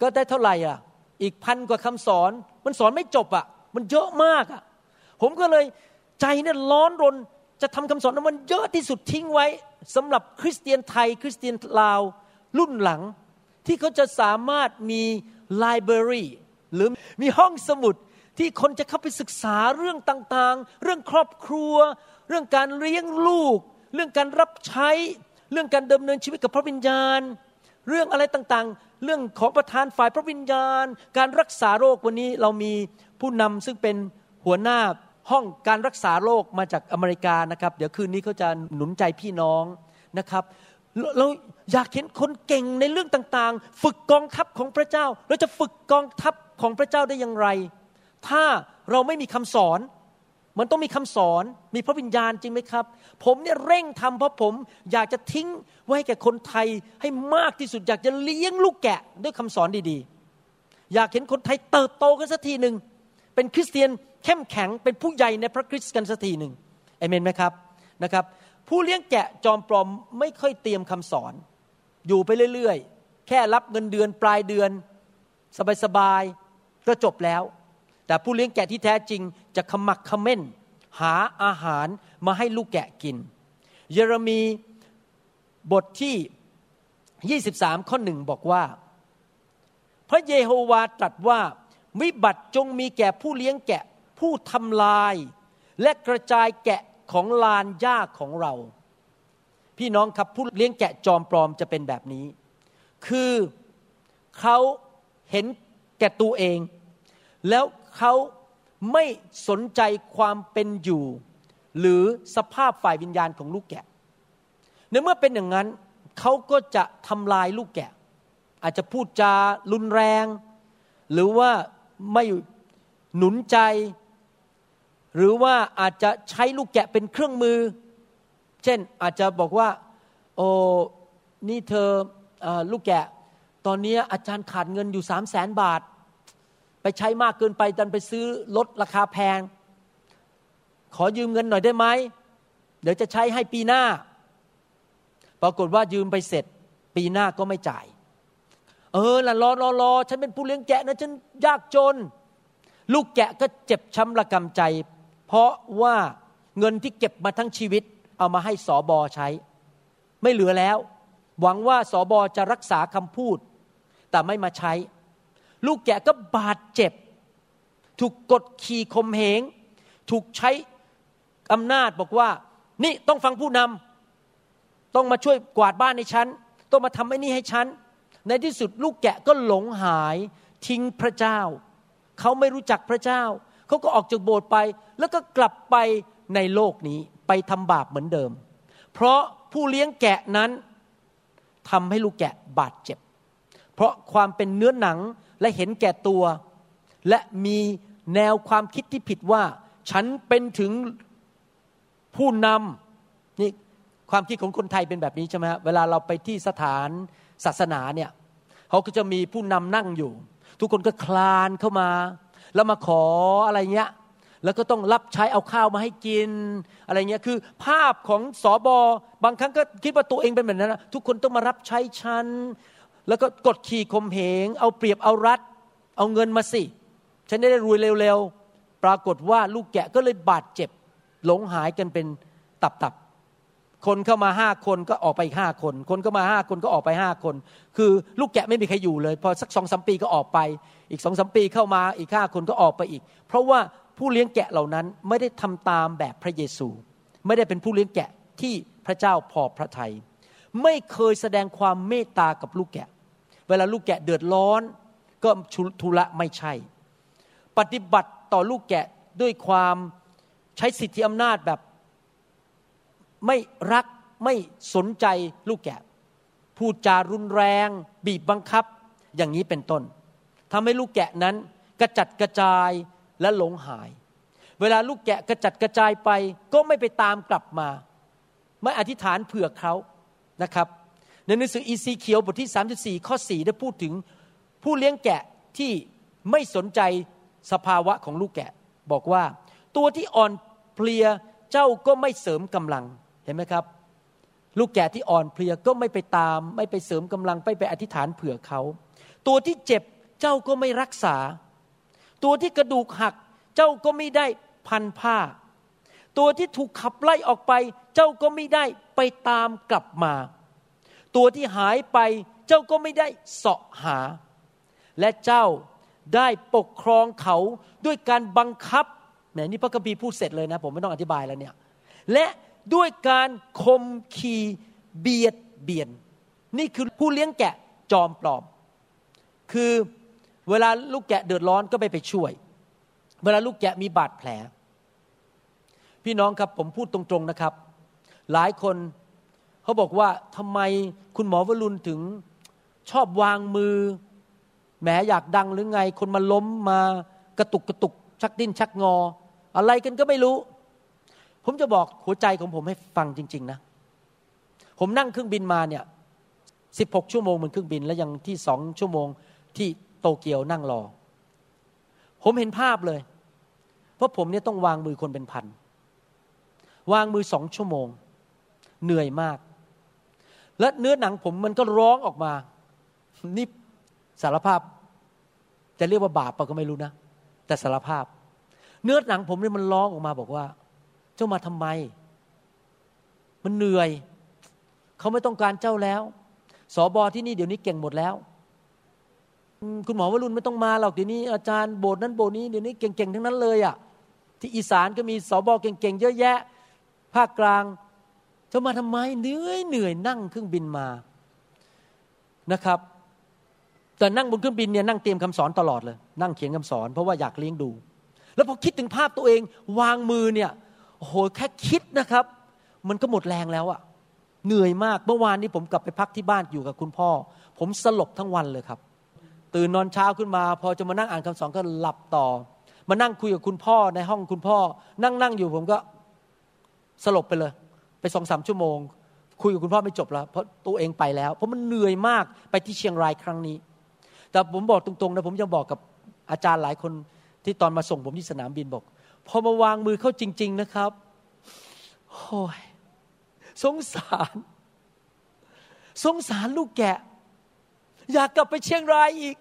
ก็ได้เท่าไหร่อะ อีกพันกว่าคำสอน มันสอนไม่จบอะ มันเยอะมากอะ ผมก็เลยใจเนี่ยร้อนรนจะทำคำสอนนั้นมันเยอะที่สุดทิ้งไว้ สำหรับคริสเตียนไทย คริสเตียนลาวรุ่นหลังที่เขาจะสามารถมีไลบรารีหรือมีห้องสมุดที่คนจะเข้าไปศึกษาเรื่องต่างๆ เรื่องครอบครัว เรื่องการเลี้ยงลูก เรื่องการรับใช้ เรื่องการดำเนินชีวิตกับพระวิญญาณ เรื่องอะไรต่างๆ เรื่องของประธานฝ่ายพระวิญญาณ การรักษาโรควันนี้เรามีผู้นำซึ่งเป็นหัวหน้า ห้องการรักษาโรคมาจากอเมริกานะครับ เดี๋ยวคืนนี้เขาจะหนุนใจพี่น้องนะครับเราอยากเห็นคนเก่งในเรื่องต่างๆ ฝึกกองทัพของพระเจ้าเราจะฝึกกองทัพของพระเจ้าได้อย่างไร ถ้าเราไม่มีคำสอน มันต้องมีคำสอน มีพระวิญญาณจริงไหมครับ ผมเนี่ยเร่งทำเพราะผมอยากจะทิ้งไว้ให้แก่คนไทยให้มากที่สุด อยากจะเลี้ยงลูกแกะด้วยคำสอนดีๆ อยากเห็นคนไทยเติบโตกันสักทีหนึ่งเป็นคริสเตียน เข้มแข็งเป็นผู้ใหญ่ในพระคริสต์กันสักทีหนึ่งเอเมนไหมครับนะครับ ผู้เลี้ยงแกะจอมปลอมไม่ค่อยเตรียมคำสอน อยู่ไปเรื่อยๆ แค่รับเงินเดือนปลายเดือน สบายๆก็จบแล้ว แต่ผู้เลี้ยงแกะที่แท้จริงจะขมักขม้น หาอาหารมาให้ลูกแกะกิน เยเรมีบทที่ 23 ข้อหนึ่งบอกว่า พระเยโฮวาตรัสว่าวิบัติจงมีแก่ผู้เลี้ยงแกะ ผู้ทำลายและกระจายแกะของลานหญ้าของเรา พี่น้องครับผู้เลี้ยงแกะจอมปลอมจะเป็นแบบนี้ คือเขาเห็นแก่ตัวเอง แล้วเขาไม่สนใจความเป็นอยู่ หรือสภาพฝ่ายวิญญาณของลูกแกะในเมื่อเป็นอย่างนั้นเขาก็จะทำลายลูกแกะ อาจจะพูดจารุนแรง หรือว่าไม่หนุนใจ หรือว่าอาจจะใช้ลูกแกะเป็นเครื่องมือ เช่นอาจจะบอกว่า โอ้นี่เธออลูกแกะ ตอนนี้อาจารย์ขาดเงินอยู่สามแสนบาท ไปใช้มากเกินไปดันไปซื้อลดราคาแพง ขอยืมเงินหน่อยได้ไหม เดี๋ยวจะใช้ให้ปีหน้า ปรากฏว่ายืมไปเสร็จ ปีหน้าก็ไม่จ่าย เออละรอรอรอฉันเป็นผู้เลี้ยงแกะนะฉันยากจนลูกแกะก็เจ็บช้ำระกำใจ เพราะว่าเงินที่เก็บมาทั้งชีวิต เอามาให้สอบอใช้ ไม่เหลือแล้ว หวังว่าสอบอจะรักษาคำพูด แต่ไม่มาใช้ ลูกแกะก็บาดเจ็บ ถูกกดขี่ข่มเหง ถูกใช้อำนาจบอกว่า นี่ต้องฟังผู้นำต้องมาช่วยกวาดบ้านในฉัน ต้องมาทำไอ้นี่ให้ฉัน ในที่สุดลูกแกะก็หลงหายทิ้งพระเจ้า เขาไม่รู้จักพระเจ้า เขาก็ออกจากโบสถ์ไป แล้วก็กลับไปในโลกนี้ไปทำบาปเหมือนเดิม เพราะผู้เลี้ยงแกะนั้นทำให้ลูกแกะบาดเจ็บ เพราะความเป็นเนื้อหนังและเห็นแก่ตัว และมีแนวความคิดที่ผิดว่า ฉันเป็นถึงผู้นำนี่ความคิดของคนไทยเป็นแบบนี้ใช่ไหมฮะเวลาเราไปที่สถานศาสนาเนี่ยเขาก็จะมีผู้นำนั่งอยู่ ทุกคนก็คลานเข้ามา แล้วมาขออะไรเงี้ยแล้วก็ต้องรับใช้เอาข้าวมาให้กิน อะไรเงี้ยคือภาพของสอบอบางครั้งก็คิดว่าตัวเองเป็นแบบนั้นนะทุกคนต้องมารับใช้ฉันแล้วก็กดขี่ข่มเหง เอาเปรียบเอารัด เอาเงินมาสิ ฉันได้รวยเร็วๆ ปรากฏว่าลูกแกะก็เลยบาดเจ็บ หลงหายกันเป็นตับๆ คนเข้ามาห้าคนก็ออกไปอีกห้าคน คนเข้ามาห้าคนก็ออกไปห้าคน คือลูกแกะไม่มีใครอยู่เลย พอสักสองสมปีก็ออกไป อีกสองสมปีเข้ามาอีกห้าคนก็ออกไปอีก เพราะว่าผู้เลี้ยงแกะเหล่านั้นไม่ได้ทำตามแบบพระเยซู ไม่ได้เป็นผู้เลี้ยงแกะที่พระเจ้าพอพระทยัยไม่เคยแสดงความเมตตากับลูกแกะ เวลาลูกแกะเดือดร้อนก็ทุละไม่ใช่ ปฏิบัติต่อลูกแกะด้วยความใช้สิทธิอำนาจแบบ ไม่รักไม่สนใจลูกแกะพูดจารุนแรง บีบบังคับ อย่างนี้เป็นต้นทำให้ลูกแกะนั้นกระจัดกระจายและหลงหาย เวลาลูกแกะกระจัดกระจายไป ก็ไม่ไปตามกลับมา ไม่อธิษฐานเผื่อเขานะครับ ในหนังสืออีซีเคียวบทที่ 34 ข้อ 4 ได้พูดถึงผู้เลี้ยงแกะที่ไม่สนใจสภาวะของลูกแกะ บอกว่า ตัวที่อ่อนเพลียเจ้าก็ไม่เสริมกำลัง เห็นไหมครับ ลูกแกะที่อ่อนเพลียก็ไม่ไปตาม ไม่ไปเสริมกำลังไม่ไปอธิษฐานเผื่อเขา ตัวที่เจ็บเจ้าก็ไม่รักษา ตัวที่กระดูกหักเจ้าก็ไม่ได้พันผ้า ตัวที่ถูกขับไล่ออกไป เจ้าก็ไม่ได้ไปตามกลับมา ตัวที่หายไปเจ้าก็ไม่ได้เสาะหา และเจ้าได้ปกครองเขาด้วยการบังคับแหมนี่พระคัมภีร์พูดเสร็จเลยนะ ผมไม่ต้องอธิบายแล้วเนี่ยและ ด้วยการคมขีเบียดเบียน นี่คือผู้เลี้ยงแกะจอมปลอม คือเวลาลูกแกะเดือดร้อนก็ไปไปช่วย เวลาลูกแกะมีบาดแผล พี่น้องครับผมพูดตรงๆนะครับ หลายคนเขาบอกว่าทำไมคุณหมอวรุณถึงชอบวางมือแหมอยากดังหรือไง คนมาล้มมากระตุกกระตุกชักดิ้นชักงอ อะไรกันก็ไม่รู้ ผมจะบอกหัวใจของผมให้ฟังจริง ๆ นะ ผมนั่งเครื่องบินมาเนี่ยสิบหกชั่วโมงบนเครื่องบิน แล้วยังที่สองชั่วโมงที่โตเกียวนั่งรอ ผมเห็นภาพเลย เพราะผมเนี่ยต้องวางมือคนเป็นพัน วางมือสองชั่วโมง เหนื่อยมาก และเนื้อหนังผมมันก็ร้องออกมา นี่สารภาพ จะเรียกว่าบาปปะก็ไม่รู้นะ แต่สารภาพ เนื้อหนังผมเนี่ยมันร้องออกมาบอกว่า เจ้ามาทำไม มันเหนื่อย เขาไม่ต้องการเจ้าแล้วสอบอที่นี่เดี๋ยวนี้เก่งหมดแล้ว คุณหมอวรุณไม่ต้องมาหรอกเดี๋ยวนี้อาจารย์โบสถ์นั้นโบสถ์นี้เดี๋ยวนี้เก่งๆทั้งนั้นเลยอะ่ะที่อีสานก็มีสอบอเก่งๆเยอะแยะ ภาคกลางจะมาทำไมเหนื่อยเหนื่อยนั่งเครื่องบินมานะครับแต่นั่งบนเครื่องบินเนี่ยนั่งเตรียมคำสอนตลอดเลย นั่งเขียนคำสอนเพราะว่าอยากเลี้ยงดู แล้วพอคิดถึงภาพตัวเองวางมือเนี่ย โอ้โหแค่คิดนะครับ มันก็หมดแรงแล้วอะเหนื่อยมากเมื่อวานนี้ผมกลับไปพักที่บ้านอยู่กับคุณพ่อ ผมสลบทั้งวันเลยครับ ตื่นนอนเช้าขึ้นมา พอจะมานั่งอ่านคำสอนก็หลับต่อ มานั่งคุยกับคุณพ่อในห้องคุณพ่อ นั่งนั่งอยู่ผมก็สลบไปเลย ไปสองสามชั่วโมง คุยกับคุณพ่อไม่จบแล้วเพราะตัวเองไปแล้ว เพราะมันเหนื่อยมากไปที่เชียงรายครั้งนี้ แต่ผมบอกตรงๆนะผมยังบอกกับอาจารย์หลายคนที่ตอนมาส่งผมที่สนามบินบอก พอมาวางมือเข้าจริง ๆนะครับโอ้ยสงสาร สงสารลูกแกะ อยากกลับไปเชียงรายอีก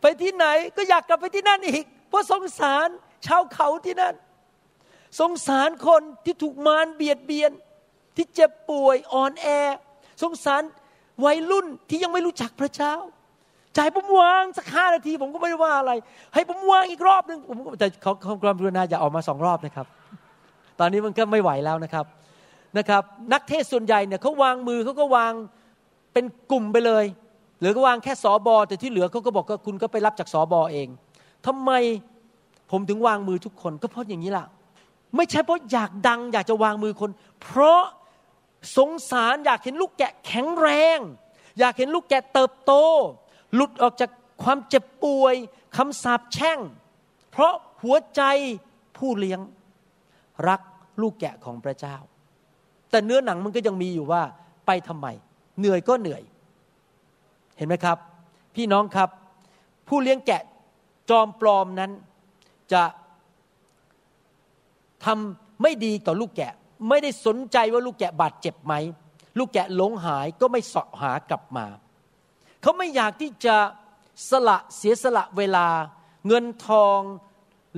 ไปที่ไหนก็อยากกลับไปที่นั่นอีก เพราะสงสารชาวเขาที่นั่น สงสารคนที่ถูกมารเบียดเบียน ที่เจ็บป่วยอ่อนแอ สงสารวัยรุ่นที่ยังไม่รู้จักพระเจ้า จ่ายผมวางสักห้านาที ผมก็ไม่ได้ว่าอะไร ให้ผมวางอีกรอบหนึ่งผมแต่เขาเขาความรุณาอย่าออกมาสองรอบนะครับ ตอนนี้มันก็ไม่ไหวแล้วนะครับนะครับ นักเทศส่วนใหญ่เนี่ยเขาวางมือเขาก็วางเป็นกลุ่มไปเลย หรือก็วางแค่สอบอแต่ที่เหลือเขาก็บอกว่าคุณก็ไปรับจากสอบอเองทำไมผมถึงวางมือทุกคนก็เพราะอย่างนี้ล่ะ ไม่ใช่เพราะอยากดัง อยากจะวางมือคน เพราะสงสารอยากเห็นลูกแกะแข็งแรง อยากเห็นลูกแกะเติบโต หลุดออกจากความเจ็บป่วยคำสาปแช่ง เพราะหัวใจผู้เลี้ยงรักลูกแกะของพระเจ้า แต่เนื้อหนังมันก็ยังมีอยู่ว่าไปทำไม เหนื่อยก็เหนื่อย เห็นไหมครับ พี่น้องครับ ผู้เลี้ยงแกะจอมปลอมนั้นจะทำไม่ดีต่อลูกแกะ ไม่ได้สนใจว่าลูกแกะบาดเจ็บไหม ลูกแกะหลงหายก็ไม่เสาะหากลับมา เขาไม่อยากที่จะสละเสียสละเวลา เงินทอง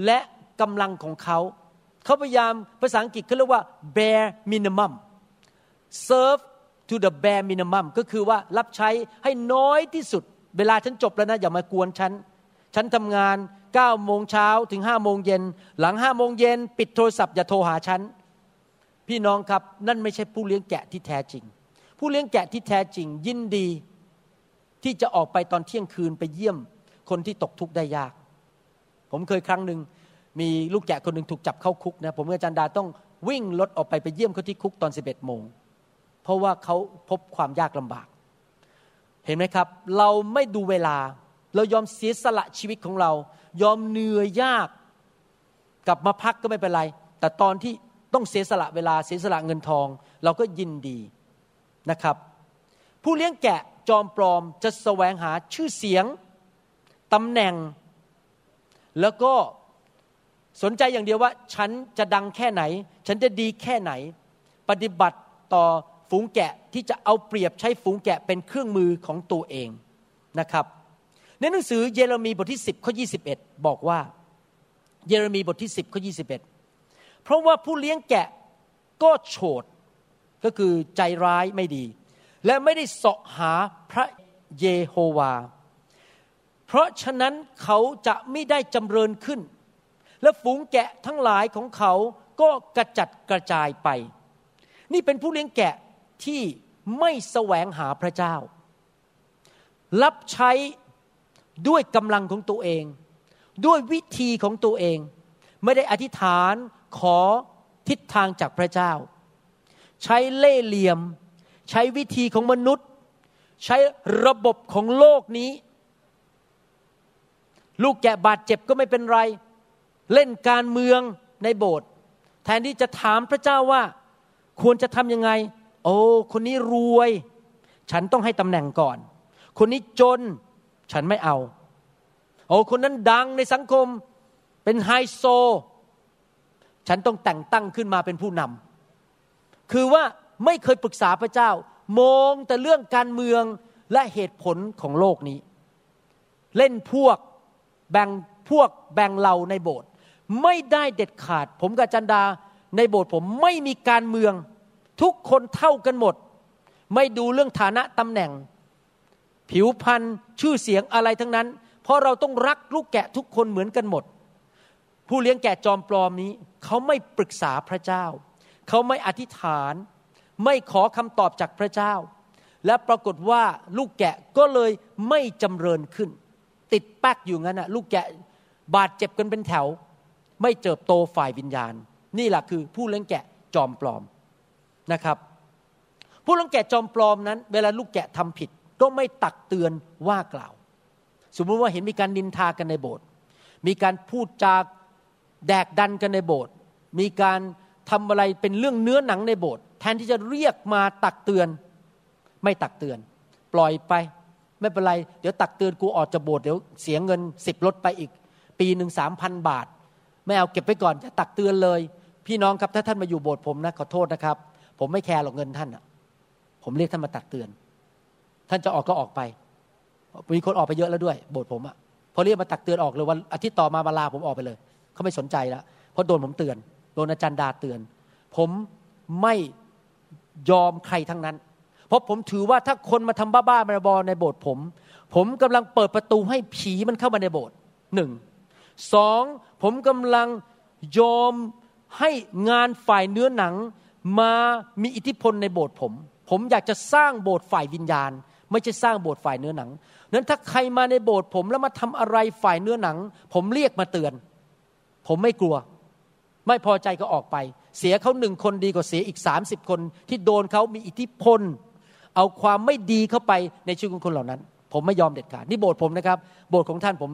และกำลังของเขา เขาพยายามภาษาอังกฤษเขาเรียกว่า bare minimum serve to the bare minimum ก็คือว่ารับใช้ให้น้อยที่สุด เวลาฉันจบแล้วนะ อย่ามากวนฉัน ฉันทำงาน9โมงเช้าถึง5โมงเย็น หลัง5โมงเย็นปิดโทรศัพท์อย่าโทรหาฉัน พี่น้องครับนั่นไม่ใช่ผู้เลี้ยงแกะที่แท้จริง ผู้เลี้ยงแกะที่แท้จริง ยินดี ที่จะออกไปตอนเที่ยงคืนไปเยี่ยมคนที่ตกทุกข์ได้ยาก ผมเคยครั้งหนึ่งมีลูกแกะคนหนึ่งถูกจับเข้าคุกนะผมกับจารย์ดาต้องวิ่งรถออกไปไปเยี่ยมเขาที่คุกตอน 11โมง เพราะว่าเขาพบความยากลำบาก เห็นไหมครับ เราไม่ดูเวลา เรายอมเสียสละชีวิตของเรา ยอมเหนื่อยยาก กลับมาพักก็ไม่เป็นไร แต่ตอนที่ต้องเสียสละเวลาเสียสละเงินทอง เราก็ยินดีนะครับ ผู้เลี้ยงแกะ จอมปลอมจะแสวงหาชื่อเสียงตำแหน่ง แล้วก็สนใจอย่างเดียวว่า ฉันจะดังแค่ไหน ฉันจะดีแค่ไหน ปฏิบัติต่อฝูงแกะที่จะเอาเปรียบใช้ฝูงแกะเป็นเครื่องมือของตัวเองนะครับ ในหนังสือเยเรมีบทที่ 10ข้อ21 บอกว่า เยเรมีบทที่ 10ข้อ21 เพราะว่าผู้เลี้ยงแกะก็โฉดก็คือใจร้ายไม่ดี และไม่ได้เสาะหาพระเยโฮวา เพราะฉะนั้นเขาจะไม่ได้จำเริญขึ้น และฝูงแกะทั้งหลายของเขาก็กระจัดกระจายไป นี่เป็นผู้เลี้ยงแกะที่ไม่แสวงหาพระเจ้า รับใช้ด้วยกำลังของตัวเอง ด้วยวิธีของตัวเอง ไม่ได้อธิษฐานขอทิศทางจากพระเจ้า ใช้เล่ห์เหลี่ยม ใช้วิธีของมนุษย์ ใช้ระบบของโลกนี้ ลูกแกะบาดเจ็บก็ไม่เป็นไร เล่นการเมืองในโบสถ์แทนที่จะถามพระเจ้าว่า ควรจะทำยังไง โอ้คนนี้รวย ฉันต้องให้ตำแหน่งก่อน คนนี้จนฉันไม่เอา โอ้คนนั้นดังในสังคมเป็นไฮโซ ฉันต้องแต่งตั้งขึ้นมาเป็นผู้นำคือว่า ไม่เคยปรึกษาพระเจ้า มองแต่เรื่องการเมืองและเหตุผลของโลกนี้ เล่นพวกแบ่งพวกแบ่งเราในโบสถ์ไม่ได้เด็ดขาด ผมกับจันดาในโบสถ์ผมไม่มีการเมือง ทุกคนเท่ากันหมด ไม่ดูเรื่องฐานะตำแหน่ง ผิวพรรณชื่อเสียงอะไรทั้งนั้น เพราะเราต้องรักลูกแกะทุกคนเหมือนกันหมด ผู้เลี้ยงแกะจอมปลอมนี้ เขาไม่ปรึกษาพระเจ้า เขาไม่อธิษฐาน ไม่ขอคำตอบจากพระเจ้า และปรากฏว่าลูกแกะก็เลยไม่จำเริญขึ้น ติดแป๊กอยู่งั้นนะลูกแกะบาดเจ็บกันเป็นแถว ไม่เจิบโตฝ่ายวิญญาณ นี่แหละคือผู้เลี้ยงแกะจอมปลอมนะครับ ผู้เลี้ยงแกะจอมปลอมนั้น เวลาลูกแกะทำผิด ก็ไม่ตักเตือนว่ากล่าว สมมติว่าเห็นมีการนินทากันในโบสถ์มีการพูดจาแดกดันกันในโบสถ์มีการทำอะไรเป็นเรื่องเนื้อหนังในโบสถ์ แทนที่จะเรียกมาตักเตือน ไม่ตักเตือน ปล่อยไป ไม่เป็นไร เดี๋ยวตักเตือนกูออกจากโบสถ์เดี๋ยวเสียเงินสิบลดไปอีก ปีหนึ่งสามพันบาท ไม่เอาเก็บไปก่อนจะตักเตือนเลย พี่น้องครับถ้าท่านมาอยู่โบสถ์ผมนะขอโทษนะครับ ผมไม่แคร์หรอกเงินท่านอะผมเรียกท่านมาตักเตือน ท่านจะออกก็ออกไปมีคนออกไปเยอะแล้วด้วย โบสถ์ผมอะพอเรียกมาตักเตือนออกเลยวันอาทิตย์ต่อมามาลาผมออกไปเลยเขาไม่สนใจแล้วเพราะโดนผมเตือนโดนอาจารย์ดาเตือน ผมไม่ ยอมใครทั้งนั้น เพราะผมถือว่าถ้าคนมาทำบ้าๆบอในโบสถ์ผม ผมกำลังเปิดประตูให้ผีมันเข้ามาในโบสถ์หนึ่งสองผมกำลังยอมให้งานฝ่ายเนื้อหนังมามีอิทธิพลในโบสถ์ผม ผมอยากจะสร้างโบสถ์ฝ่ายวิญญาณ ไม่ใช่สร้างโบสถ์ฝ่ายเนื้อหนังนั้นถ้าใครมาในโบสถ์ผมแล้วมาทำอะไรฝ่ายเนื้อหนัง ผมเรียกมาเตือน ผมไม่กลัว ไม่พอใจก็ออกไป เสียเขาหนึ่งคนดีกว่าเสียอีกสามสิบคน ที่โดนเขามีอิทธิพล เอาความไม่ดีเข้าไปในชีวิตของคนเหล่านั้น ผมไม่ยอมเด็ดขาดนี่โบสถ์ผมนะครับ โบสถ์ของท่านผม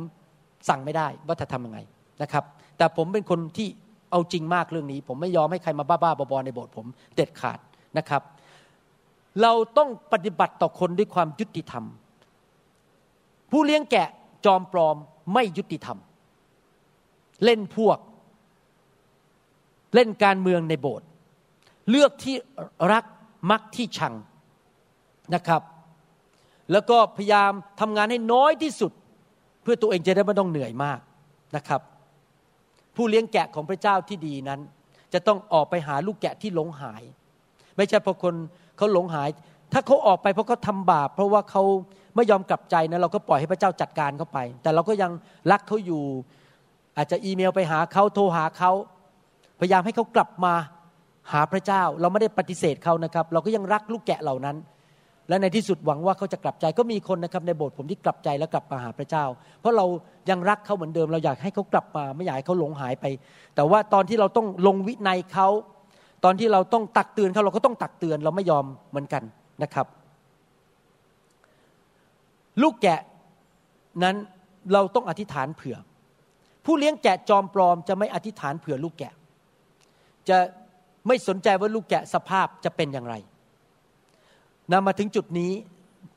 สั่งไม่ได้ว่าจะทำยังไงนะครับ แต่ผมเป็นคนที่เอาจริงมากเรื่องนี้ ผมไม่ยอมให้ใครมาบ้าๆบอๆในโบสถ์ผมเด็ดขาดนะครับ เราต้องปฏิบัติต่อคนด้วยความยุติธรรม ผู้เลี้ยงแกะจอมปลอมไม่ยุติธรรม เล่นพวก เล่นการเมืองในโบสถ์เลือกที่รักมักที่ชังนะครับ แล้วก็พยายามทำงานให้น้อยที่สุด เพื่อตัวเองจะได้ไม่ต้องเหนื่อยมากนะครับ ผู้เลี้ยงแกะของพระเจ้าที่ดีนั้น จะต้องออกไปหาลูกแกะที่หลงหาย ไม่ใช่เพราะคนเขาหลงหาย ถ้าเขาออกไปเพราะเขาทำบาปเพราะว่าเขาไม่ยอมกลับใจนะเราก็ปล่อยให้พระเจ้าจัดการเขาไป แต่เราก็ยังรักเขาอยู่ อาจจะอีเมลไปหาเขาโทรหาเขา พยายามให้เขากลับมาหาพระเจ้า เราไม่ได้ปฏิเสธเขานะครับ เราก็ยังรักลูกแกะเหล่านั้น และในที่สุดหวังว่าเขาจะกลับใจก็มีคนนะครับในโบสถ์ผมที่กลับใจแล้วกลับมาหาพระเจ้า เพราะเรายังรักเขาเหมือนเดิม เราอยากให้เขากลับมาไม่อยากให้เขาหลงหายไป แต่ว่าตอนที่เราต้องลงวินัยเขาตอนที่เราต้องตักเตือนเขาเราก็ต้องตักเตือนเราไม่ยอมเหมือนกันนะครับ ลูกแกะนั้นเราต้องอธิษฐานเผื่อ ผู้เลี้ยงแกะจอมปลอมจะไม่อธิษฐานเผื่อลูกแกะ จะไม่สนใจว่าลูกแกะสภาพจะเป็นอย่างไรนำมาถึงจุดนี้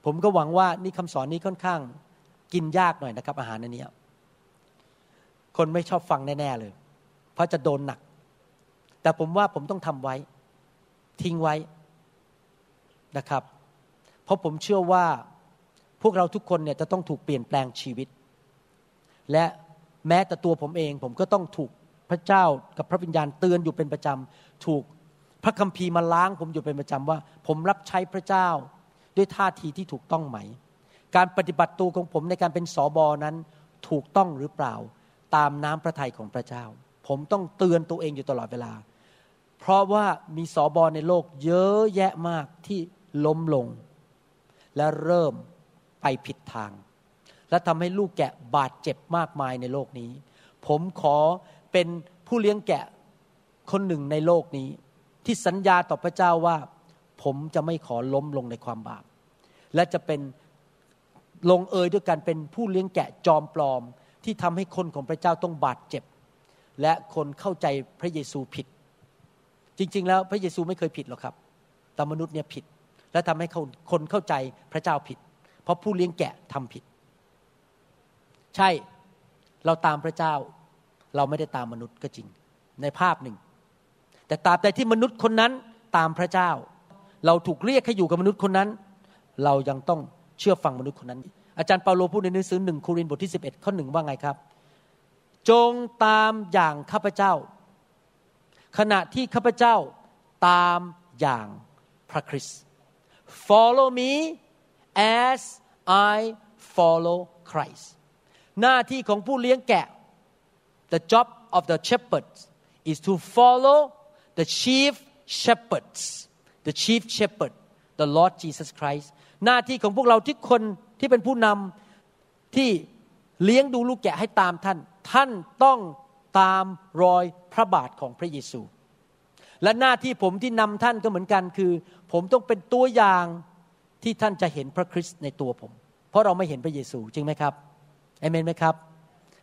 ผมก็หวังว่านี่คำสอนนี้ค่อนข้างกินยากหน่อยนะครับ อาหารอันนี้คนไม่ชอบฟังแน่ ๆ เลย เพราะจะโดนหนัก แต่ผมว่าผมต้องทำไว้ ทิ้งไว้นะครับ เพราะผมเชื่อว่าพวกเราทุกคนเนี่ยจะต้องถูกเปลี่ยนแปลงชีวิต และแม้แต่ตัวผมเองผมก็ต้องถูก พระเจ้ากับพระวิญญาณเตือนอยู่เป็นประจำถูกพระคัมภีร์มาล้างผมอยู่เป็นประจำว่า ผมรับใช้พระเจ้าด้วยท่าทีที่ถูกต้องไหม การปฏิบัติตัวของผมในการเป็นสอบอนั้นถูกต้องหรือเปล่า ตามน้ำพระทัยของพระเจ้า ผมต้องเตือนตัวเองอยู่ตลอดเวลา เพราะว่ามีสอบอในโลกเยอะแยะมากที่ล้มลง และเริ่มไปผิดทาง และทำให้ลูกแกะบาดเจ็บมากมายในโลกนี้ ผมขอ เป็นผู้เลี้ยงแกะคนหนึ่งในโลกนี้ ที่สัญญาต่อพระเจ้าว่า ผมจะไม่ขอล้มลงในความบาป และจะเป็นลงเอยด้วยการเป็นผู้เลี้ยงแกะจอมปลอม ที่ทำให้คนของพระเจ้าต้องบาดเจ็บ และคนเข้าใจพระเยซูผิด จริง ๆ แล้วพระเยซูไม่เคยผิดหรอกครับ แต่มนุษย์เนี่ยผิด และทำให้คนเข้าใจพระเจ้าผิด เพราะผู้เลี้ยงแกะทำผิด ใช่เราตามพระเจ้า เราไม่ได้ตามมนุษย์ก็จริง ในภาพหนึ่ง แต่ตราบใดที่มนุษย์คนนั้นตามพระเจ้า เราถูกเรียกให้อยู่กับมนุษย์คนนั้น เรายังต้องเชื่อฟังมนุษย์คนนั้น อาจารย์เปาโลพูดในหนังสือหนึ่งโครินธ์บทที่ 11 ข้อหนึ่งว่าไงครับ จงตามอย่างข้าพเจ้า ขณะที่ข้าพเจ้าตามอย่างพระคริสต์ follow me as I follow Christ หน้าที่ของผู้เลี้ยงแกะ the job of the shepherds is to follow the chief shepherds the chief shepherd the Lord Jesus Christ หน้าที่ของพวกเราทุกคนที่เป็นผู้นำที่เลี้ยงดูลูกแกะให้ตามท่าน ท่านต้องตามรอยพระบาทของพระเยซู และหน้าที่ผมที่นำท่านก็เหมือนกันคือ ผมต้องเป็นตัวอย่างที่ท่านจะเห็นพระคริสต์ในตัวผม เพราะเราไม่เห็นพระเยซูจริงไหมครับเอเมนไหมครับ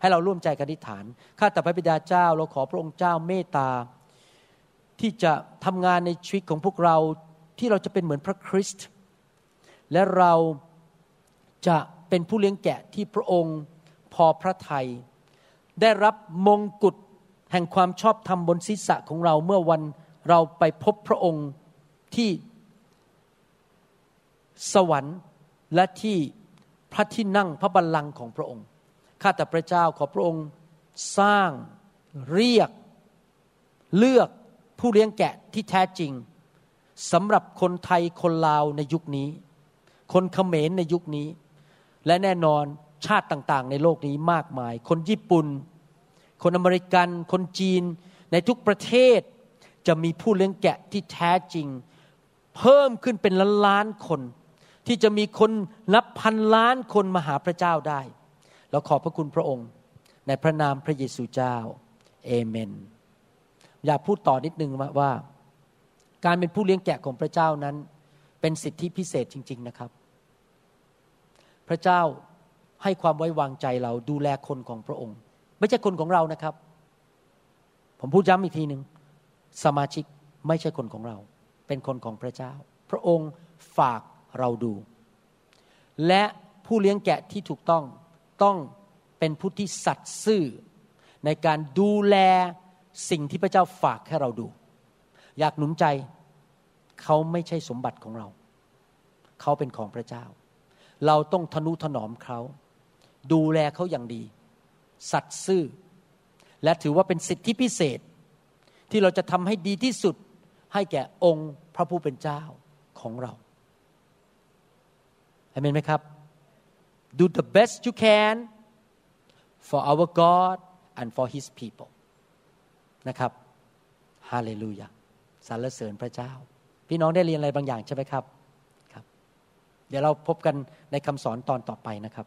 ให้เราร่วมใจกันอธิษฐาน ข้าแต่พระบิดาเจ้าเราขอพระองค์เจ้าเมตตา ที่จะทำงานในชีวิตของพวกเราที่เราจะเป็นเหมือนพระคริสต์และเราจะเป็นผู้เลี้ยงแกะที่พระองค์พอพระทยัยได้รับมงกุฎแห่งความชอบธรรมบนศีรษะของเราเมื่อวันเราไปพบพระองค์ที่สวรรค์และที่พระที่นั่งพระบัลลังก์ของพระองค์ ข้าแต่พระเจ้าขอพระองค์สร้างเรียกเลือกผู้เลี้ยงแกะที่แท้จริงสำหรับคนไทยคนลาวในยุคนี้ คนเขมรในยุคนี้ และแน่นอนชาติต่างๆ ในโลกนี้มากมาย คนญี่ปุ่น คนอเมริกัน คนจีน ในทุกประเทศจะมีผู้เลี้ยงแกะที่แท้จริง เพิ่มขึ้นเป็นล้านล้านคน ที่จะมีคนนับพันล้านคนมาหาพระเจ้าได้ เราขอบพระคุณพระองค์ ในพระนามพระเยซูเจ้าเอเมน อยากพูดต่อนิดนึงว่า การเป็นผู้เลี้ยงแกะของพระเจ้านั้น เป็นสิทธิพิเศษจริง ๆนะครับ พระเจ้าให้ความไว้วางใจเราดูแลคนของพระองค์ ไม่ใช่คนของเรานะครับ ผมพูดย้ำอีกทีหนึ่งสมาชิกไม่ใช่คนของเรา เป็นคนของพระเจ้า พระองค์ฝากเราดู และผู้เลี้ยงแกะที่ถูกต้อง ต้องเป็นผู้ที่สัตย์ซื่อ ในการดูแลสิ่งที่พระเจ้าฝากให้เราดู อยากหนุนใจเขาไม่ใช่สมบัติของเรา เขาเป็นของพระเจ้า เราต้องทนุถนอมเขา ดูแลเขาอย่างดี สัตย์ซื่อ และถือว่าเป็นสิทธิพิเศษ ที่เราจะทำให้ดีที่สุดให้แก่องค์พระผู้เป็นเจ้าของเราเห็นไหมครับ do the best you can for our God and for His people นะครับฮาเลลูยาสรรเสริญพระเจ้า พี่น้องได้เรียนอะไรบางอย่างใช่ไหมครับครับ เดี๋ยวเราพบกันในคำสอนตอนต่อไปนะครับ